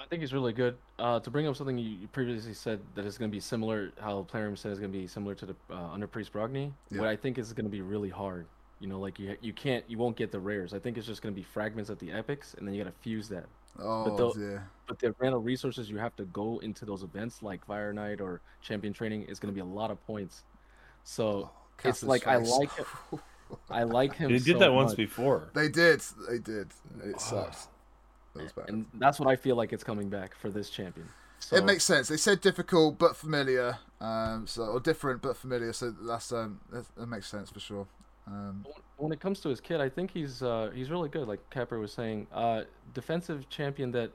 I think he's really good. Uh, to bring up something you you previously said that is going to be similar, how Plarium said is going to be similar to the uh, Underpriest Brogni. Yeah. What I think is going to be really hard. You know, like you you can't you won't get the rares. I think it's just going to be fragments at the epics, and then you got to fuse that. Oh though- dear. But the random resources you have to go into those events like Fire Knight or Champion Training is going to be a lot of points. So it's Casper's like I like it. <laughs> I like him. He did so that once much. before. They did. They did. It sucks. That was bad. and that's what I feel like it's coming back for this champion. So, It makes sense. They said difficult but familiar, um, so or different but familiar. So that's um, that, that makes sense for sure. Um, when it comes to his kid, I think he's uh, he's really good. Like Capper was saying, uh, defensive champion that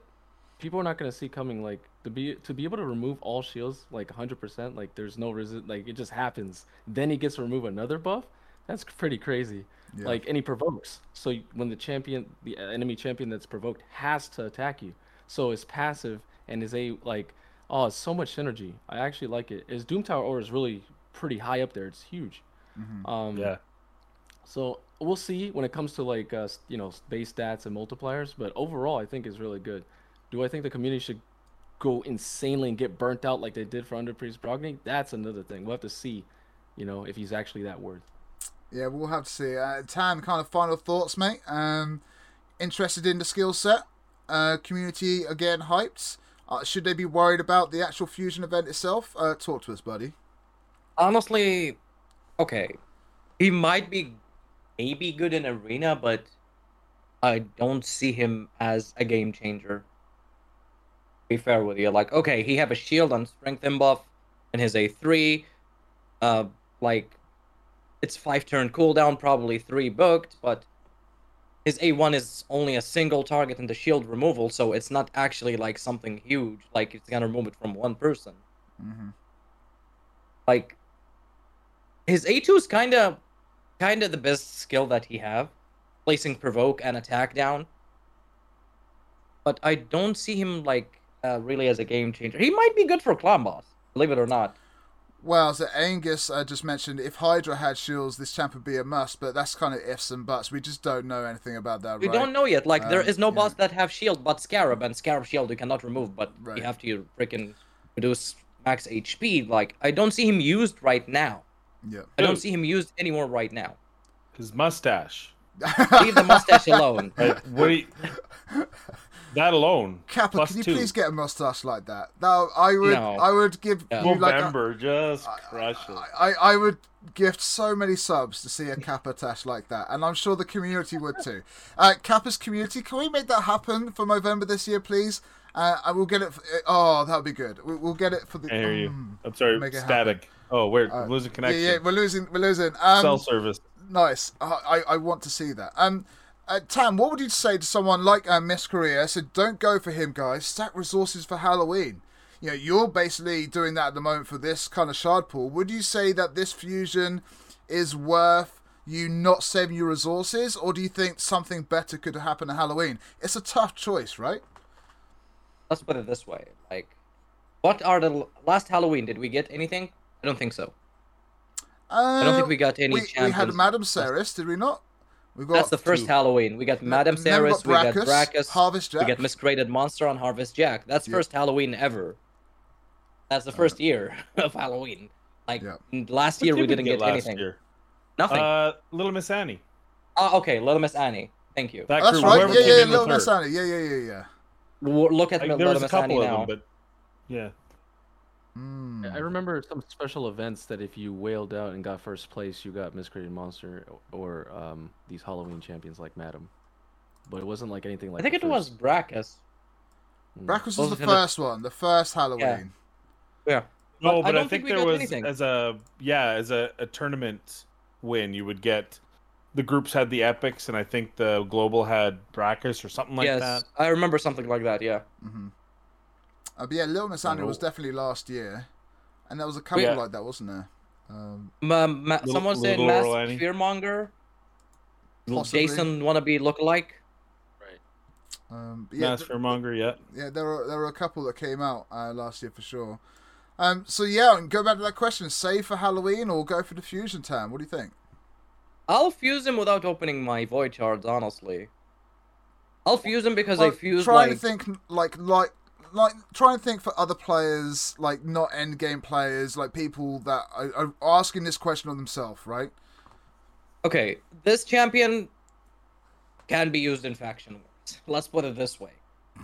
people are not going to see coming. Like to be to be able to remove all shields like 100%. Like there's no resist. Like it just happens. Then he gets to remove another buff. That's pretty crazy. yeah. Like and he provokes. So when the champion, the enemy champion that's provoked has to attack you. So his passive and his a like oh, it's so much synergy. I actually like it. His Doom Tower aura is really pretty high up there. It's huge. Mhm. Um, Yeah. So we'll see when it comes to like uh, you know base stats and multipliers, but overall I think is really good. Do I think the community should go insanely and get burnt out like they did for Underpriest Brogni? That's another thing. We'll have to see, you know, if he's actually that worth. Yeah, we'll have to see. Uh, Tam, kind of final thoughts, mate. Um, interested in the skill set? Uh, community again hyped. Uh, should they be worried about the actual fusion event itself? Uh, talk to us, buddy. Honestly, okay, he might be maybe good in arena, but I don't see him as a game changer. Be fair with you, like okay, he have a shield on strength and buff, and his A three, uh, like it's five turn cooldown, probably three booked, but his A1 is only a single target and the shield removal, so it's not actually like something huge. Like it's gonna remove it from one person. Mm-hmm. Like his A2 is kind of kind of the best skill that he have. placing provoke and attack down. But I don't see him like uh, really as a game changer. He might be good for clan boss, believe it or not. Well, so Angus uh, just mentioned if Hydra had shields, this champ would be a must, but that's kind of ifs and buts. We just don't know anything about that, We right? don't know yet. Like there Um, is no yeah. boss that have shield but Scarab, and Scarab shield you cannot remove, but Right. you have to freaking reduce max HP. Like I don't see him used right now. Yeah. I don't see him used anymore right now. His mustache. Leave the mustache alone. <laughs> Right? What you... That alone. Kappa, plus can you two. please get a mustache like that? Now, I would, No. I would give Yeah. you like. a- November, just crush it. I, I would gift so many subs to see a Kappa Tash like that, and I'm sure the community would too. Uh, Kappa's community, can we make that happen for November this year, please? Uh, I will get it. For, oh, that would be good. We, we'll get it for the. I hear you. Mm. I'm sorry, Make it static. Oh, we're Uh, losing connection. yeah, we're losing. We're losing. Um, Cell service. Nice. I, I I want to see that. Um, uh, Tam, what would you say to someone like uh, Miss Korea? So don't go for him, guys. Stack resources for Halloween. You know, you're basically doing that at the moment for this kind of shard pool. Would you say that this fusion is worth you not saving your resources, or do you think something better could happen at Halloween? It's a tough choice, right? Let's put it this way. Like, what are the last Halloween? Did we get anything? I don't think so. Uh, I don't think we got any we, we had Madame Serris, did we not? We got That's the first two. Halloween. We got Madame then we Serris, we got Brakus, Brakus, Harvest we Jack. got Miscreated Monster on Harvest Jack. That's Yeah. first Halloween ever. That's the first year <laughs> of Halloween. Like Yeah. last year, did we didn't get, last anything. year? Nothing. Uh, Little Miss Annie. Ah, okay, Little Miss Annie. Thank you. That Oh, that's crew, right. whoever Yeah, came yeah, Little Miss. Annie. Yeah, yeah, yeah, yeah. W- Look at Like, Little a Miss Annie couple of now. them, but yeah. Mm. I remember some special events that if you wailed out and got first place, you got Miscreated Monster or um, these Halloween champions like Madam. But it wasn't like anything like. I think the it was first- Brakus. Mm. Brakus was Those the are the- first one, the first Halloween. Yeah. No, But I but I, don't think, think there was anything. as a yeah as a, a tournament win you would get the groups had the epics and I think the global had Brakus or something like yes, that. Yes, I remember something like that. Yeah. hmm Uh, but yeah, Little Miss Annie was definitely last year, and there was a couple Yeah. like that, wasn't there? Um, Ma- ma- Little- someone said Mass Mask Laurel Fearmonger. Possibly. Jason wannabe lookalike. Right. um, but yeah, Mass Fearmonger, yeah. yeah, there were there were a couple that came out uh, last year for sure. Um, so yeah, and go back to that question: save for Halloween or go for the fusion time? What do you think? I'll fuse him without opening my void shards. Honestly, I'll fuse him because Well, I fuse trying like to think like like like try and think for other players, like not end game players, like people that are, are asking this question on themselves, right? okay, this champion can be used in faction wars. Let's put it this way.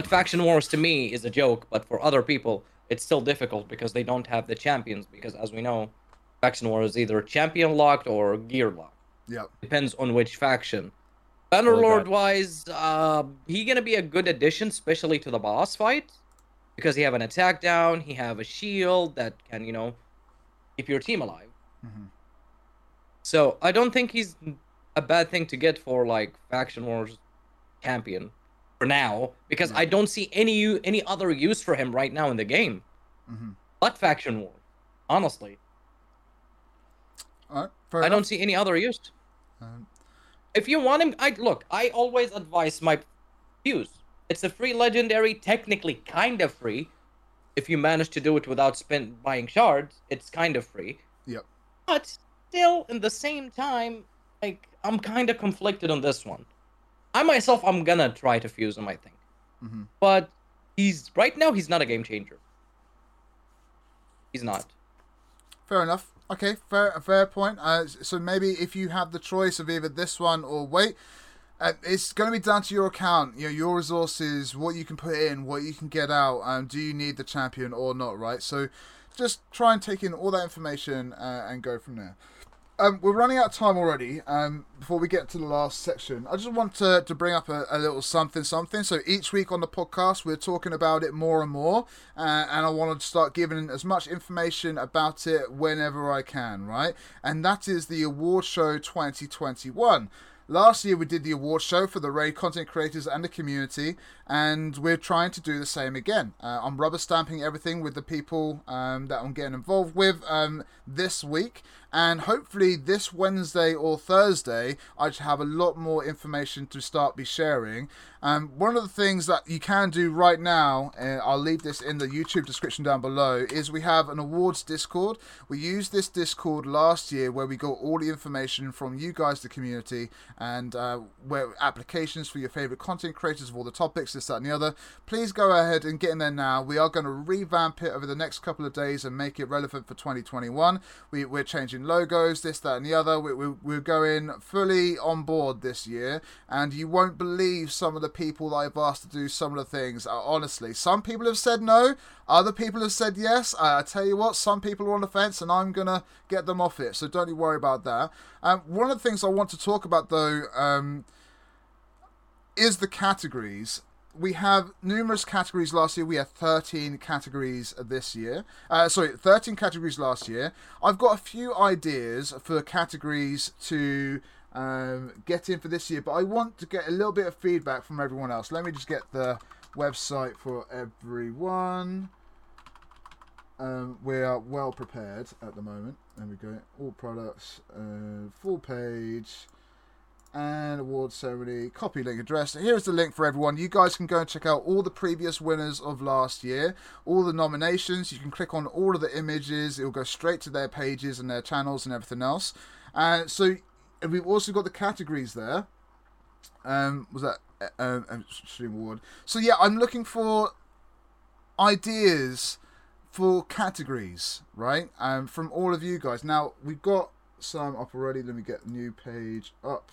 Faction wars to me is a joke, but for other people, it's still difficult because they don't have the champions. Because as we know, faction war is either champion locked or gear locked. Yeah, Depends on which faction. Well, Bannerlord wise, uh, he gonna be a good addition, especially to the boss fight, because he have an attack down, he have a shield that can, you know, keep your team alive. Mhm. So I don't think he's a bad thing to get for like faction wars champion for now, because Yeah. I don't see any any other use for him right now in the game. hmm But faction war, honestly, right. I enough. don't see any other use. Um, If you want him, I look. I always advise my fuse. It's a free legendary, technically kind of free. If you manage to do it without spend buying shards, it's kind of free. Yep. But still, in the same time, like I'm kind of conflicted on this one. I myself, I'm gonna try to fuse him. I think, mhm. but he's right now he's not a game changer. He's not. Fair enough. Okay, fair fair point. Uh, so maybe if you have the choice of either this one or wait, uh, it's going to be down to your account. You know, your resources, what you can put in, what you can get out. Um, do you need the champion or not? Right. So just try and take in all that information uh, and go from there. Um, we're running out of time already. Um, before we get to the last section, I just want to, to bring up a, a little something, something. So each week on the podcast, we're talking about it more and more, uh, and I want to start giving as much information about it whenever I can, right? And that is the award show 2021. Last year we did the award show for the raid content creators and the community, and we're trying to do the same again. Uh, I'm rubber stamping everything with the people um, that I'm getting involved with um, this week, And hopefully, this Wednesday or Thursday, I should have a lot more information to start be sharing. Um, one of the things that you can do right now, and I'll leave this in the YouTube description down below, is we have an awards Discord. We used this Discord last year where we got all the information from you guys, the community, and uh, where applications for your favorite content creators of all the topics, this, that, and the other. Please go ahead and get in there now. We are going to revamp it over the next couple of days and make it relevant for 2021. We, we're changing logos, this, that, and the other. We, we, we're going fully on board this year, and you won't believe some of the people that I've asked to do some of the things. Uh, honestly, some people have said no, other people have said yes. Uh, I tell you what, some people are on the fence, and I'm gonna get them off it. So don't you worry about that. Um, one of the things I want to talk about though um, is the categories. We have numerous categories last year. We have 13 categories this year. Uh, sorry, 13 categories last year. I've got a few ideas for categories to um, get in for this year, but I want to get a little bit of feedback from everyone else. Let me just get the website for everyone. Um, we are well prepared at the moment. There we go. All products, uh, full page, and award ceremony. Copy link address. Here's the link for everyone. You guys can go and check out all the previous winners of last year, all the nominations. You can click on all of the images. It will go straight to their pages and their channels and everything else. And so and we've also got the categories there. Um, was that um, um, stream award? So yeah, I'm looking for ideas for categories, right? Um, from all of you guys. Now we've got some up already. Let me get new page up.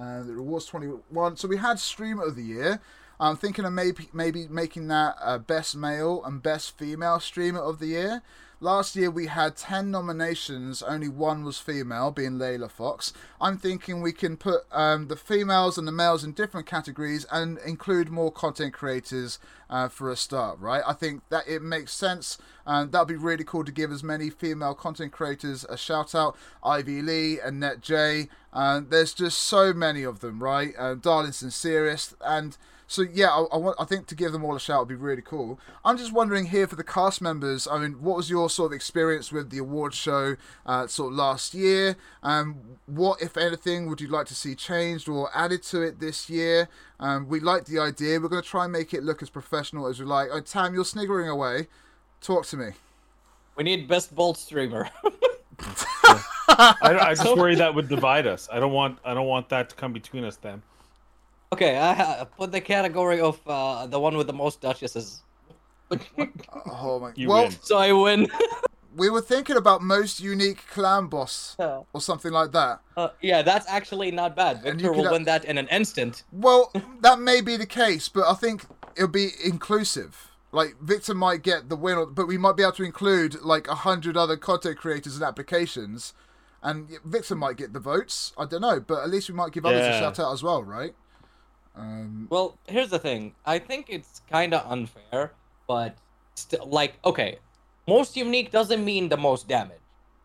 Uh, the rewards 21. So we had streamer of the year. I'm thinking of maybe maybe making that uh, best male and best female streamer of the year. Last year we had 10 nominations, only one was female, being Layla Fox. I'm thinking we can put um, the females and the males in different categories and include more content creators uh, for a start, right? I think that it makes sense. and that'd be really cool to give as many female content creators a shout out. Ivy Lee, Annette J. Uh, there's just so many of them, right? Uh, Darlington Serious and so yeah, I, I, want I think to give them all a shout would be really cool. I'm just wondering here for the cast members. I mean, what was your sort of experience with the award show uh, sort of last year? Um, what, if anything, would you like to see changed or added to it this year? Um, we like the idea. We're going to try and make it look as professional as we like. Oh, Tam, you're sniggering away. Talk to me. We need best bolt streamer. <laughs> I, I just worry that would divide us. I don't want I don't want that to come between us then. Okay, I ha- put the category of uh, the one with the most duchesses. <laughs> Oh my. You well, win. so I win. <laughs> we were thinking about most unique clan boss Uh, or something like that. yeah, that's actually not bad. And you Victor will could- win that in an instant. Well, <laughs> that may be the case, but I think it'll be inclusive. Like Victor might get the win, but we might be able to include like a hundred other content creators and applications, and Victor might get the votes. I don't know, but at least we might give others a shout out as well, right? Um, Well, here's the thing. I think it's kind of unfair, but still, like, okay, most unique doesn't mean the most damage.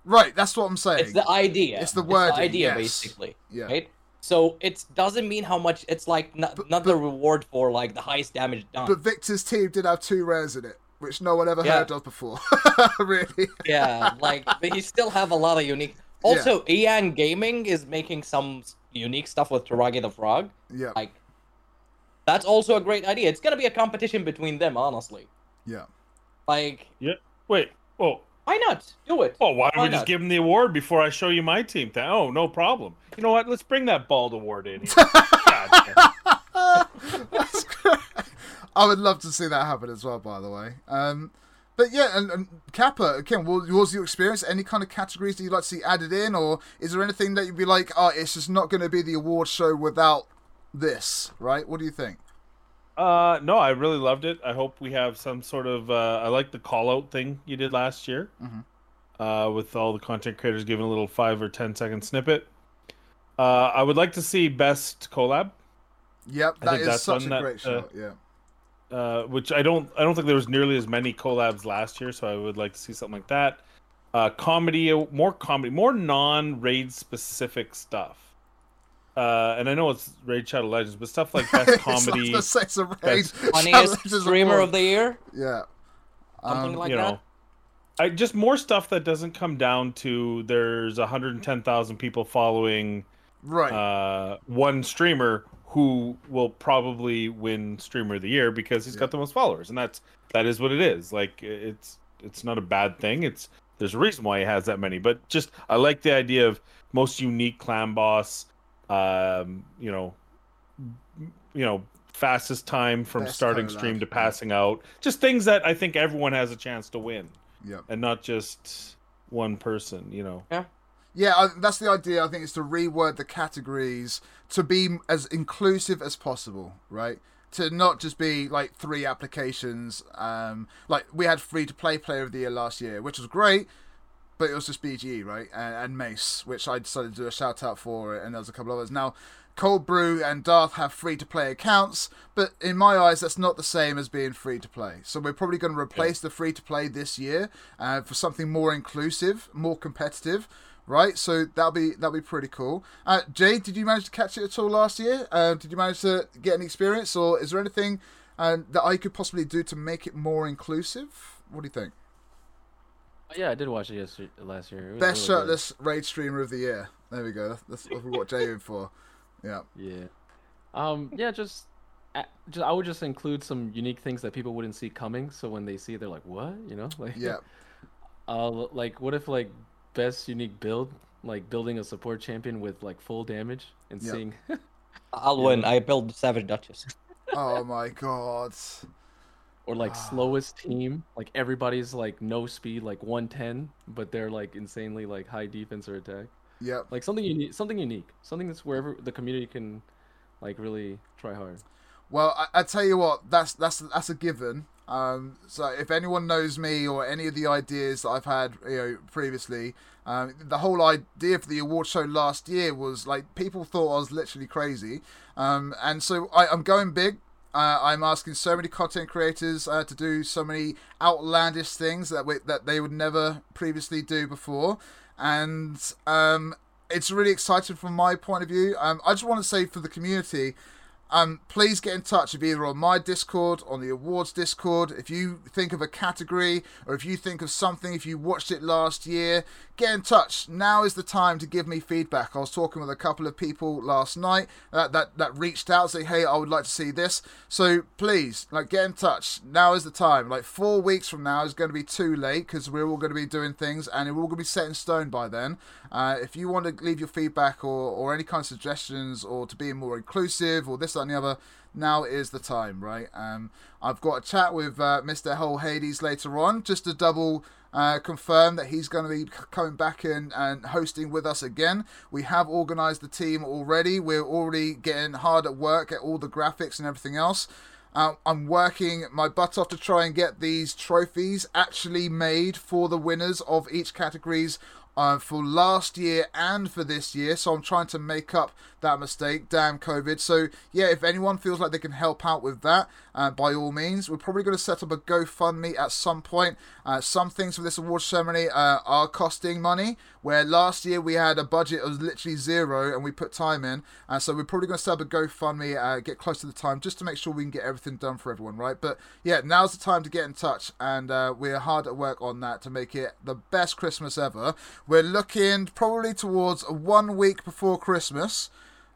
right, that's what I'm saying. It's the idea. It's the wording, idea, yes. basically. yeah, Right. So it doesn't mean how much. It's like not, But- not but- the reward for like the highest damage done. but Victor's team did have two rares in it, which no one ever Yeah. heard of before. <laughs> really? yeah, like but he still have a lot of unique. Also, Ian Gaming is making some unique stuff with Toragi the Frog. Yeah, Like, that's also a great idea. It's gonna be a competition between them, honestly. yeah. Like, Yeah. Wait. Oh. why not do it? Oh, why don't Why we just not? give him the award before I show you my team? Th- Oh, no problem. You know what? Let's bring that bald award in. Here. <laughs> God damn. That's <laughs> great. I would love to see that happen as well, by the way. Um, but yeah, and, and Kappa, again, what what was your experience? Any kind of categories that you'd like to see added in, or is there anything that you'd be like, oh, it's just not going to be the award show without this, right? What do you think? Uh, no, I really loved it. I hope we have some sort of. Uh, I like the call out thing you did last year, Mhm. uh, with all the content creators giving a little five or ten second snippet. Uh, I would like to see best collab, Yep, that that's such a that, great uh, shot. Yeah, uh, which I don't. I don't think there was nearly as many collabs last year, so I would like to see something like that. Uh, comedy, more comedy, more non raid specific stuff. Uh, and I know it's Raid Shadow Legends, but stuff like <laughs> best comedy. the sex of rage. best Funniest challenges streamer of the year, Yeah. something Um, like you that. know, I just more stuff that doesn't come down to there's 110,000 people following Right. uh, one streamer who will probably win streamer of the year because he's Yeah. got the most followers, and that's that is what it is. Like it's it's not a bad thing. It's there's a reason why he has that many, but just I like the idea of most unique clan boss. Um, you know, you know, fastest time from Best starting collab, stream to passing out. Just things that I think everyone has a chance to win, Yep. and not just one person. You know. Yeah, Yeah, that's the idea. I think is to reword the categories to be as inclusive as possible, right? To not just be like three applications. Um, like we had free to play player of the year last year, which was great, but it was just BGE, right? And, and Mace, which I decided to do a shout out for, and there was a couple others. Now, Cold Brew and Darth have free to play accounts, but in my eyes, that's not the same as being free to play. So we're probably going to replace the free to play this year uh, for something more inclusive, more competitive. Right, so that'll be that'll be pretty cool. Uh, Jay, did you manage to catch it at all last year? Uh, did you manage to get any experience, or is there anything uh, that I could possibly do to make it more inclusive? What do you think? Yeah, I did watch it yesterday, last year. It Best really good. shirtless raid streamer of the year. There we go. That's, that's what we got Jay for. Yeah. Yeah. Um. Yeah. Just, just I would just include some unique things that people wouldn't see coming. So when they see, it, they're like, "What?" You know? <laughs> Like. Yeah. <laughs> Uh, like what if like best unique build, like building a support champion with like full damage and Yeah. seeing. <laughs> I'll Yeah. win. I build Savage Duchess. Oh my god. Or like slowest team, like everybody's like no speed, like 110, but they're like insanely like high defense or attack. Yep. Like something unique, something unique, something that's wherever the community can like really try hard. Well, I, I tell you what, that's that's that's a given. Um, so if anyone knows me or any of the ideas that I've had, you know, previously, um, the whole idea for the award show last year was like people thought I was literally crazy, um, and so I, I'm going big. Uh, I'm asking so many content creators uh, to do so many outlandish things that we, that they would never previously do before, and um, it's really exciting from my point of view. Um, I just want to say for the community, um, please get in touch if either on my Discord, on the awards Discord. If you think of a category or if you think of something, if you watched it last year, get in touch. Now is the time to give me feedback. I was talking with a couple of people last night that that, that reached out, say, "Hey, I would like to see this." So please, like, get in touch. Now is the time. Like four weeks from now is going to be too late because we're all going to be doing things and we're all going to be set in stone by then. Uh, if you want to leave your feedback or, or any kind of suggestions or to be more inclusive or this, that, and the other, now is the time, right? Um, I've got a chat with uh, Mr. HellHades later on just to double uh, confirm that he's going to be coming back in and hosting with us again. We have organised the team already. We're already getting hard at work at all the graphics and everything else. Uh, I'm working my butt off to try and get these trophies actually made for the winners of each categories uh, for last year and for this year. So I'm trying to make up that mistake. Damn COVID. So yeah, if anyone feels like they can help out with that, uh, by all means, we're probably going to set up a GoFundMe at some point. Uh, some things for this award ceremony uh, are costing money. Where last year we had a budget of literally zero and we put time in, and so we're probably going to set up a GoFundMe, uh, get close to the time, just to make sure we can get everything done for everyone, right? But yeah, now's the time to get in touch, and uh, we're hard at work on that to make it the best Christmas ever. We're looking probably towards one week before Christmas.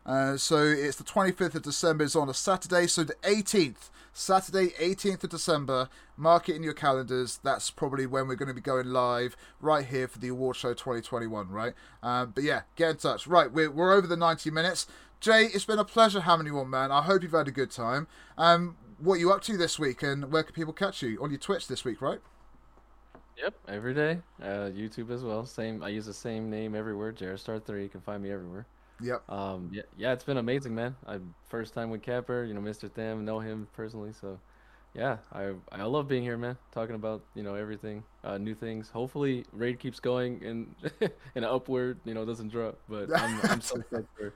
Uh, so it's the 25th of December. It's on a Saturday. So the 18th, Saturday, 18th of December. Mark it in your calendars. That's probably when we're going to be going live right here for the award show 2021, right? Um, but yeah, get in touch. Right, we're, we're over the 90 minutes. Jay, it's been a pleasure having you on, man. I hope you've had a good time. Um, what are you up to this week, and where can people catch you on your Twitch this week, right? Yep, every day. Uh, YouTube as well. Same. I use the same name everywhere. Jarestar3. You can find me everywhere. Yep. Um, yeah, yeah, it's been amazing, man. I first time with Kappa, you know, Mr. Tam, know him personally, so yeah, I I love being here, man. Talking about you know everything, uh, new things. Hopefully, raid keeps going and <laughs> and upward, you know, doesn't drop. But <laughs> I'm I'm so excited for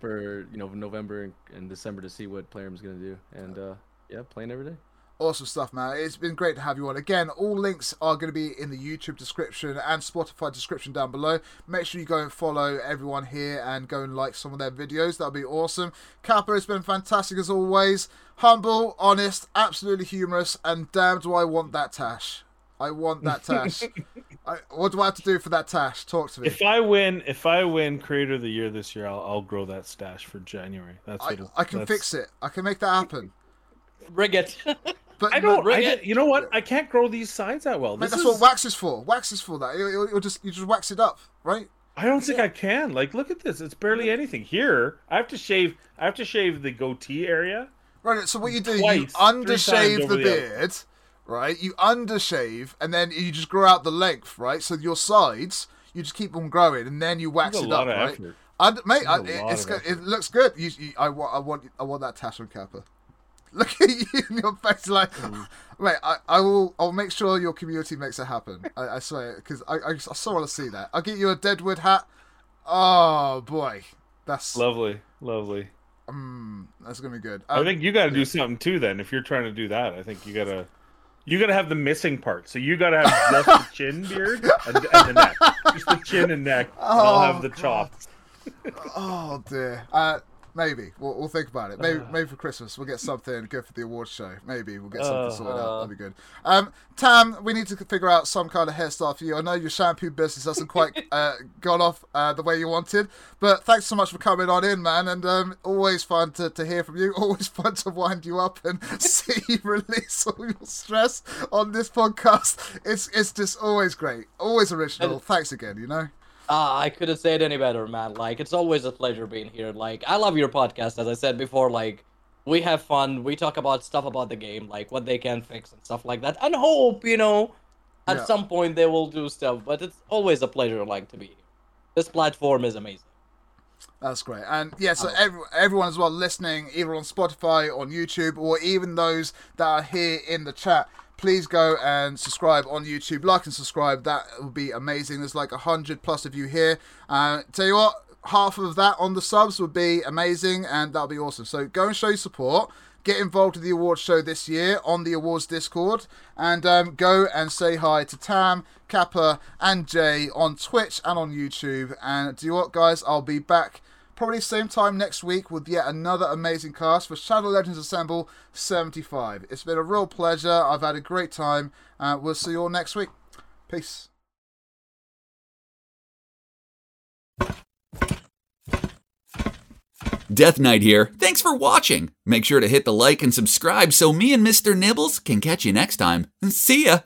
for you know November and, and December to see what Plarium's gonna do, and uh, yeah, playing every day. Awesome stuff, man. It's been great to have you on. Again, all links are going to be in the YouTube description and Spotify description down below. Make sure you go and follow everyone here and go and like some of their videos. That'll be awesome. Kappa, it's been fantastic as always. Humble, honest, absolutely humorous, and damn do I want that Tash. I want that tash. <laughs> I, what do I have to do for that tash? Talk to me. If I win, if I win Creator of the Year this year, I'll, I'll grow that stash for January. That's I, what I can that's- fix it. I can make that happen. Bring it. <laughs> But I don't. but- I, did- you know what? I can't grow these sides that well. Mate, that's is, what wax is for. Wax is for that. You, you, you just you just wax it up, right? I don't think I can. Like, look at this. It's barely anything. Here, I have to shave. I have to shave the goatee area. Right. So what you do, you Twice, three undershave the the beard, right? You undershave, and then you just grow out the length, right? So your sides, you just keep on growing, and then you wax it up, right? effort. Und- mate, I, it, it's of go- effort. it looks good. You, you, I want, I want, I want that tash on Kappa. Look at you in your face, like, Mm. mate. I, I will, I'll make sure your community makes it happen. I, I swear, because I, I, I so want to see that. I'll get you a Deadwood hat. Oh boy, that's, Lovely, lovely. mm, that's gonna be good. I Um, think you got to do something too. Then, if you're trying to do that, I think you gotta. You gotta have the missing part. So you gotta have <laughs> just the chin beard and, and the neck, just the chin and neck, and I'll Oh, have the chops. Oh dear. Uh, maybe we'll, we'll think about it. Maybe maybe for Christmas we'll get something good for the awards show. Maybe we'll get something sorted out. That'd be good. Um, Tam, we need to figure out some kind of hairstyle for you. I know your shampoo business hasn't quite <laughs> uh, gone off uh, the way you wanted, but thanks so much for coming on in, man. And um, always fun to, to hear from you. <laughs> Always fun to wind you up and <laughs> see you release all your stress on this podcast. It's it's just always great, always original. Thanks again. You know. Ah, I couldn't say it any better, man. Like, it's always a pleasure being here. Like, I love your podcast, as I said before. Like, we have fun. We talk about stuff about the game, like what they can fix and stuff like that. And hope, you know, at Yeah. some point they will do stuff. But it's always a pleasure, like, to be here. This platform is amazing. That's great. And yeah, so Oh. every, everyone as well listening, either on Spotify, on YouTube, or even those that are here in the chat, please go and subscribe on YouTube. Like and subscribe. That would be amazing. There's like a hundred plus of you here. Uh, tell you what, half of that on the subs would be amazing, and that'll be awesome. So go and show your support. Get involved with the awards show this year on the awards Discord, and um, go and say hi to Tam, Kappa, and Jay on Twitch and on YouTube. And do you know what, guys? I'll be back probably same time next week with yet another amazing cast for Shadow Legends Assemble 75. It's been a real pleasure. I've had a great time. Uh, we'll see you all next week. Peace. Death Knight here. Thanks for watching. Make sure to hit the like and subscribe so me and Mr. Nibbles can catch you next time. See ya.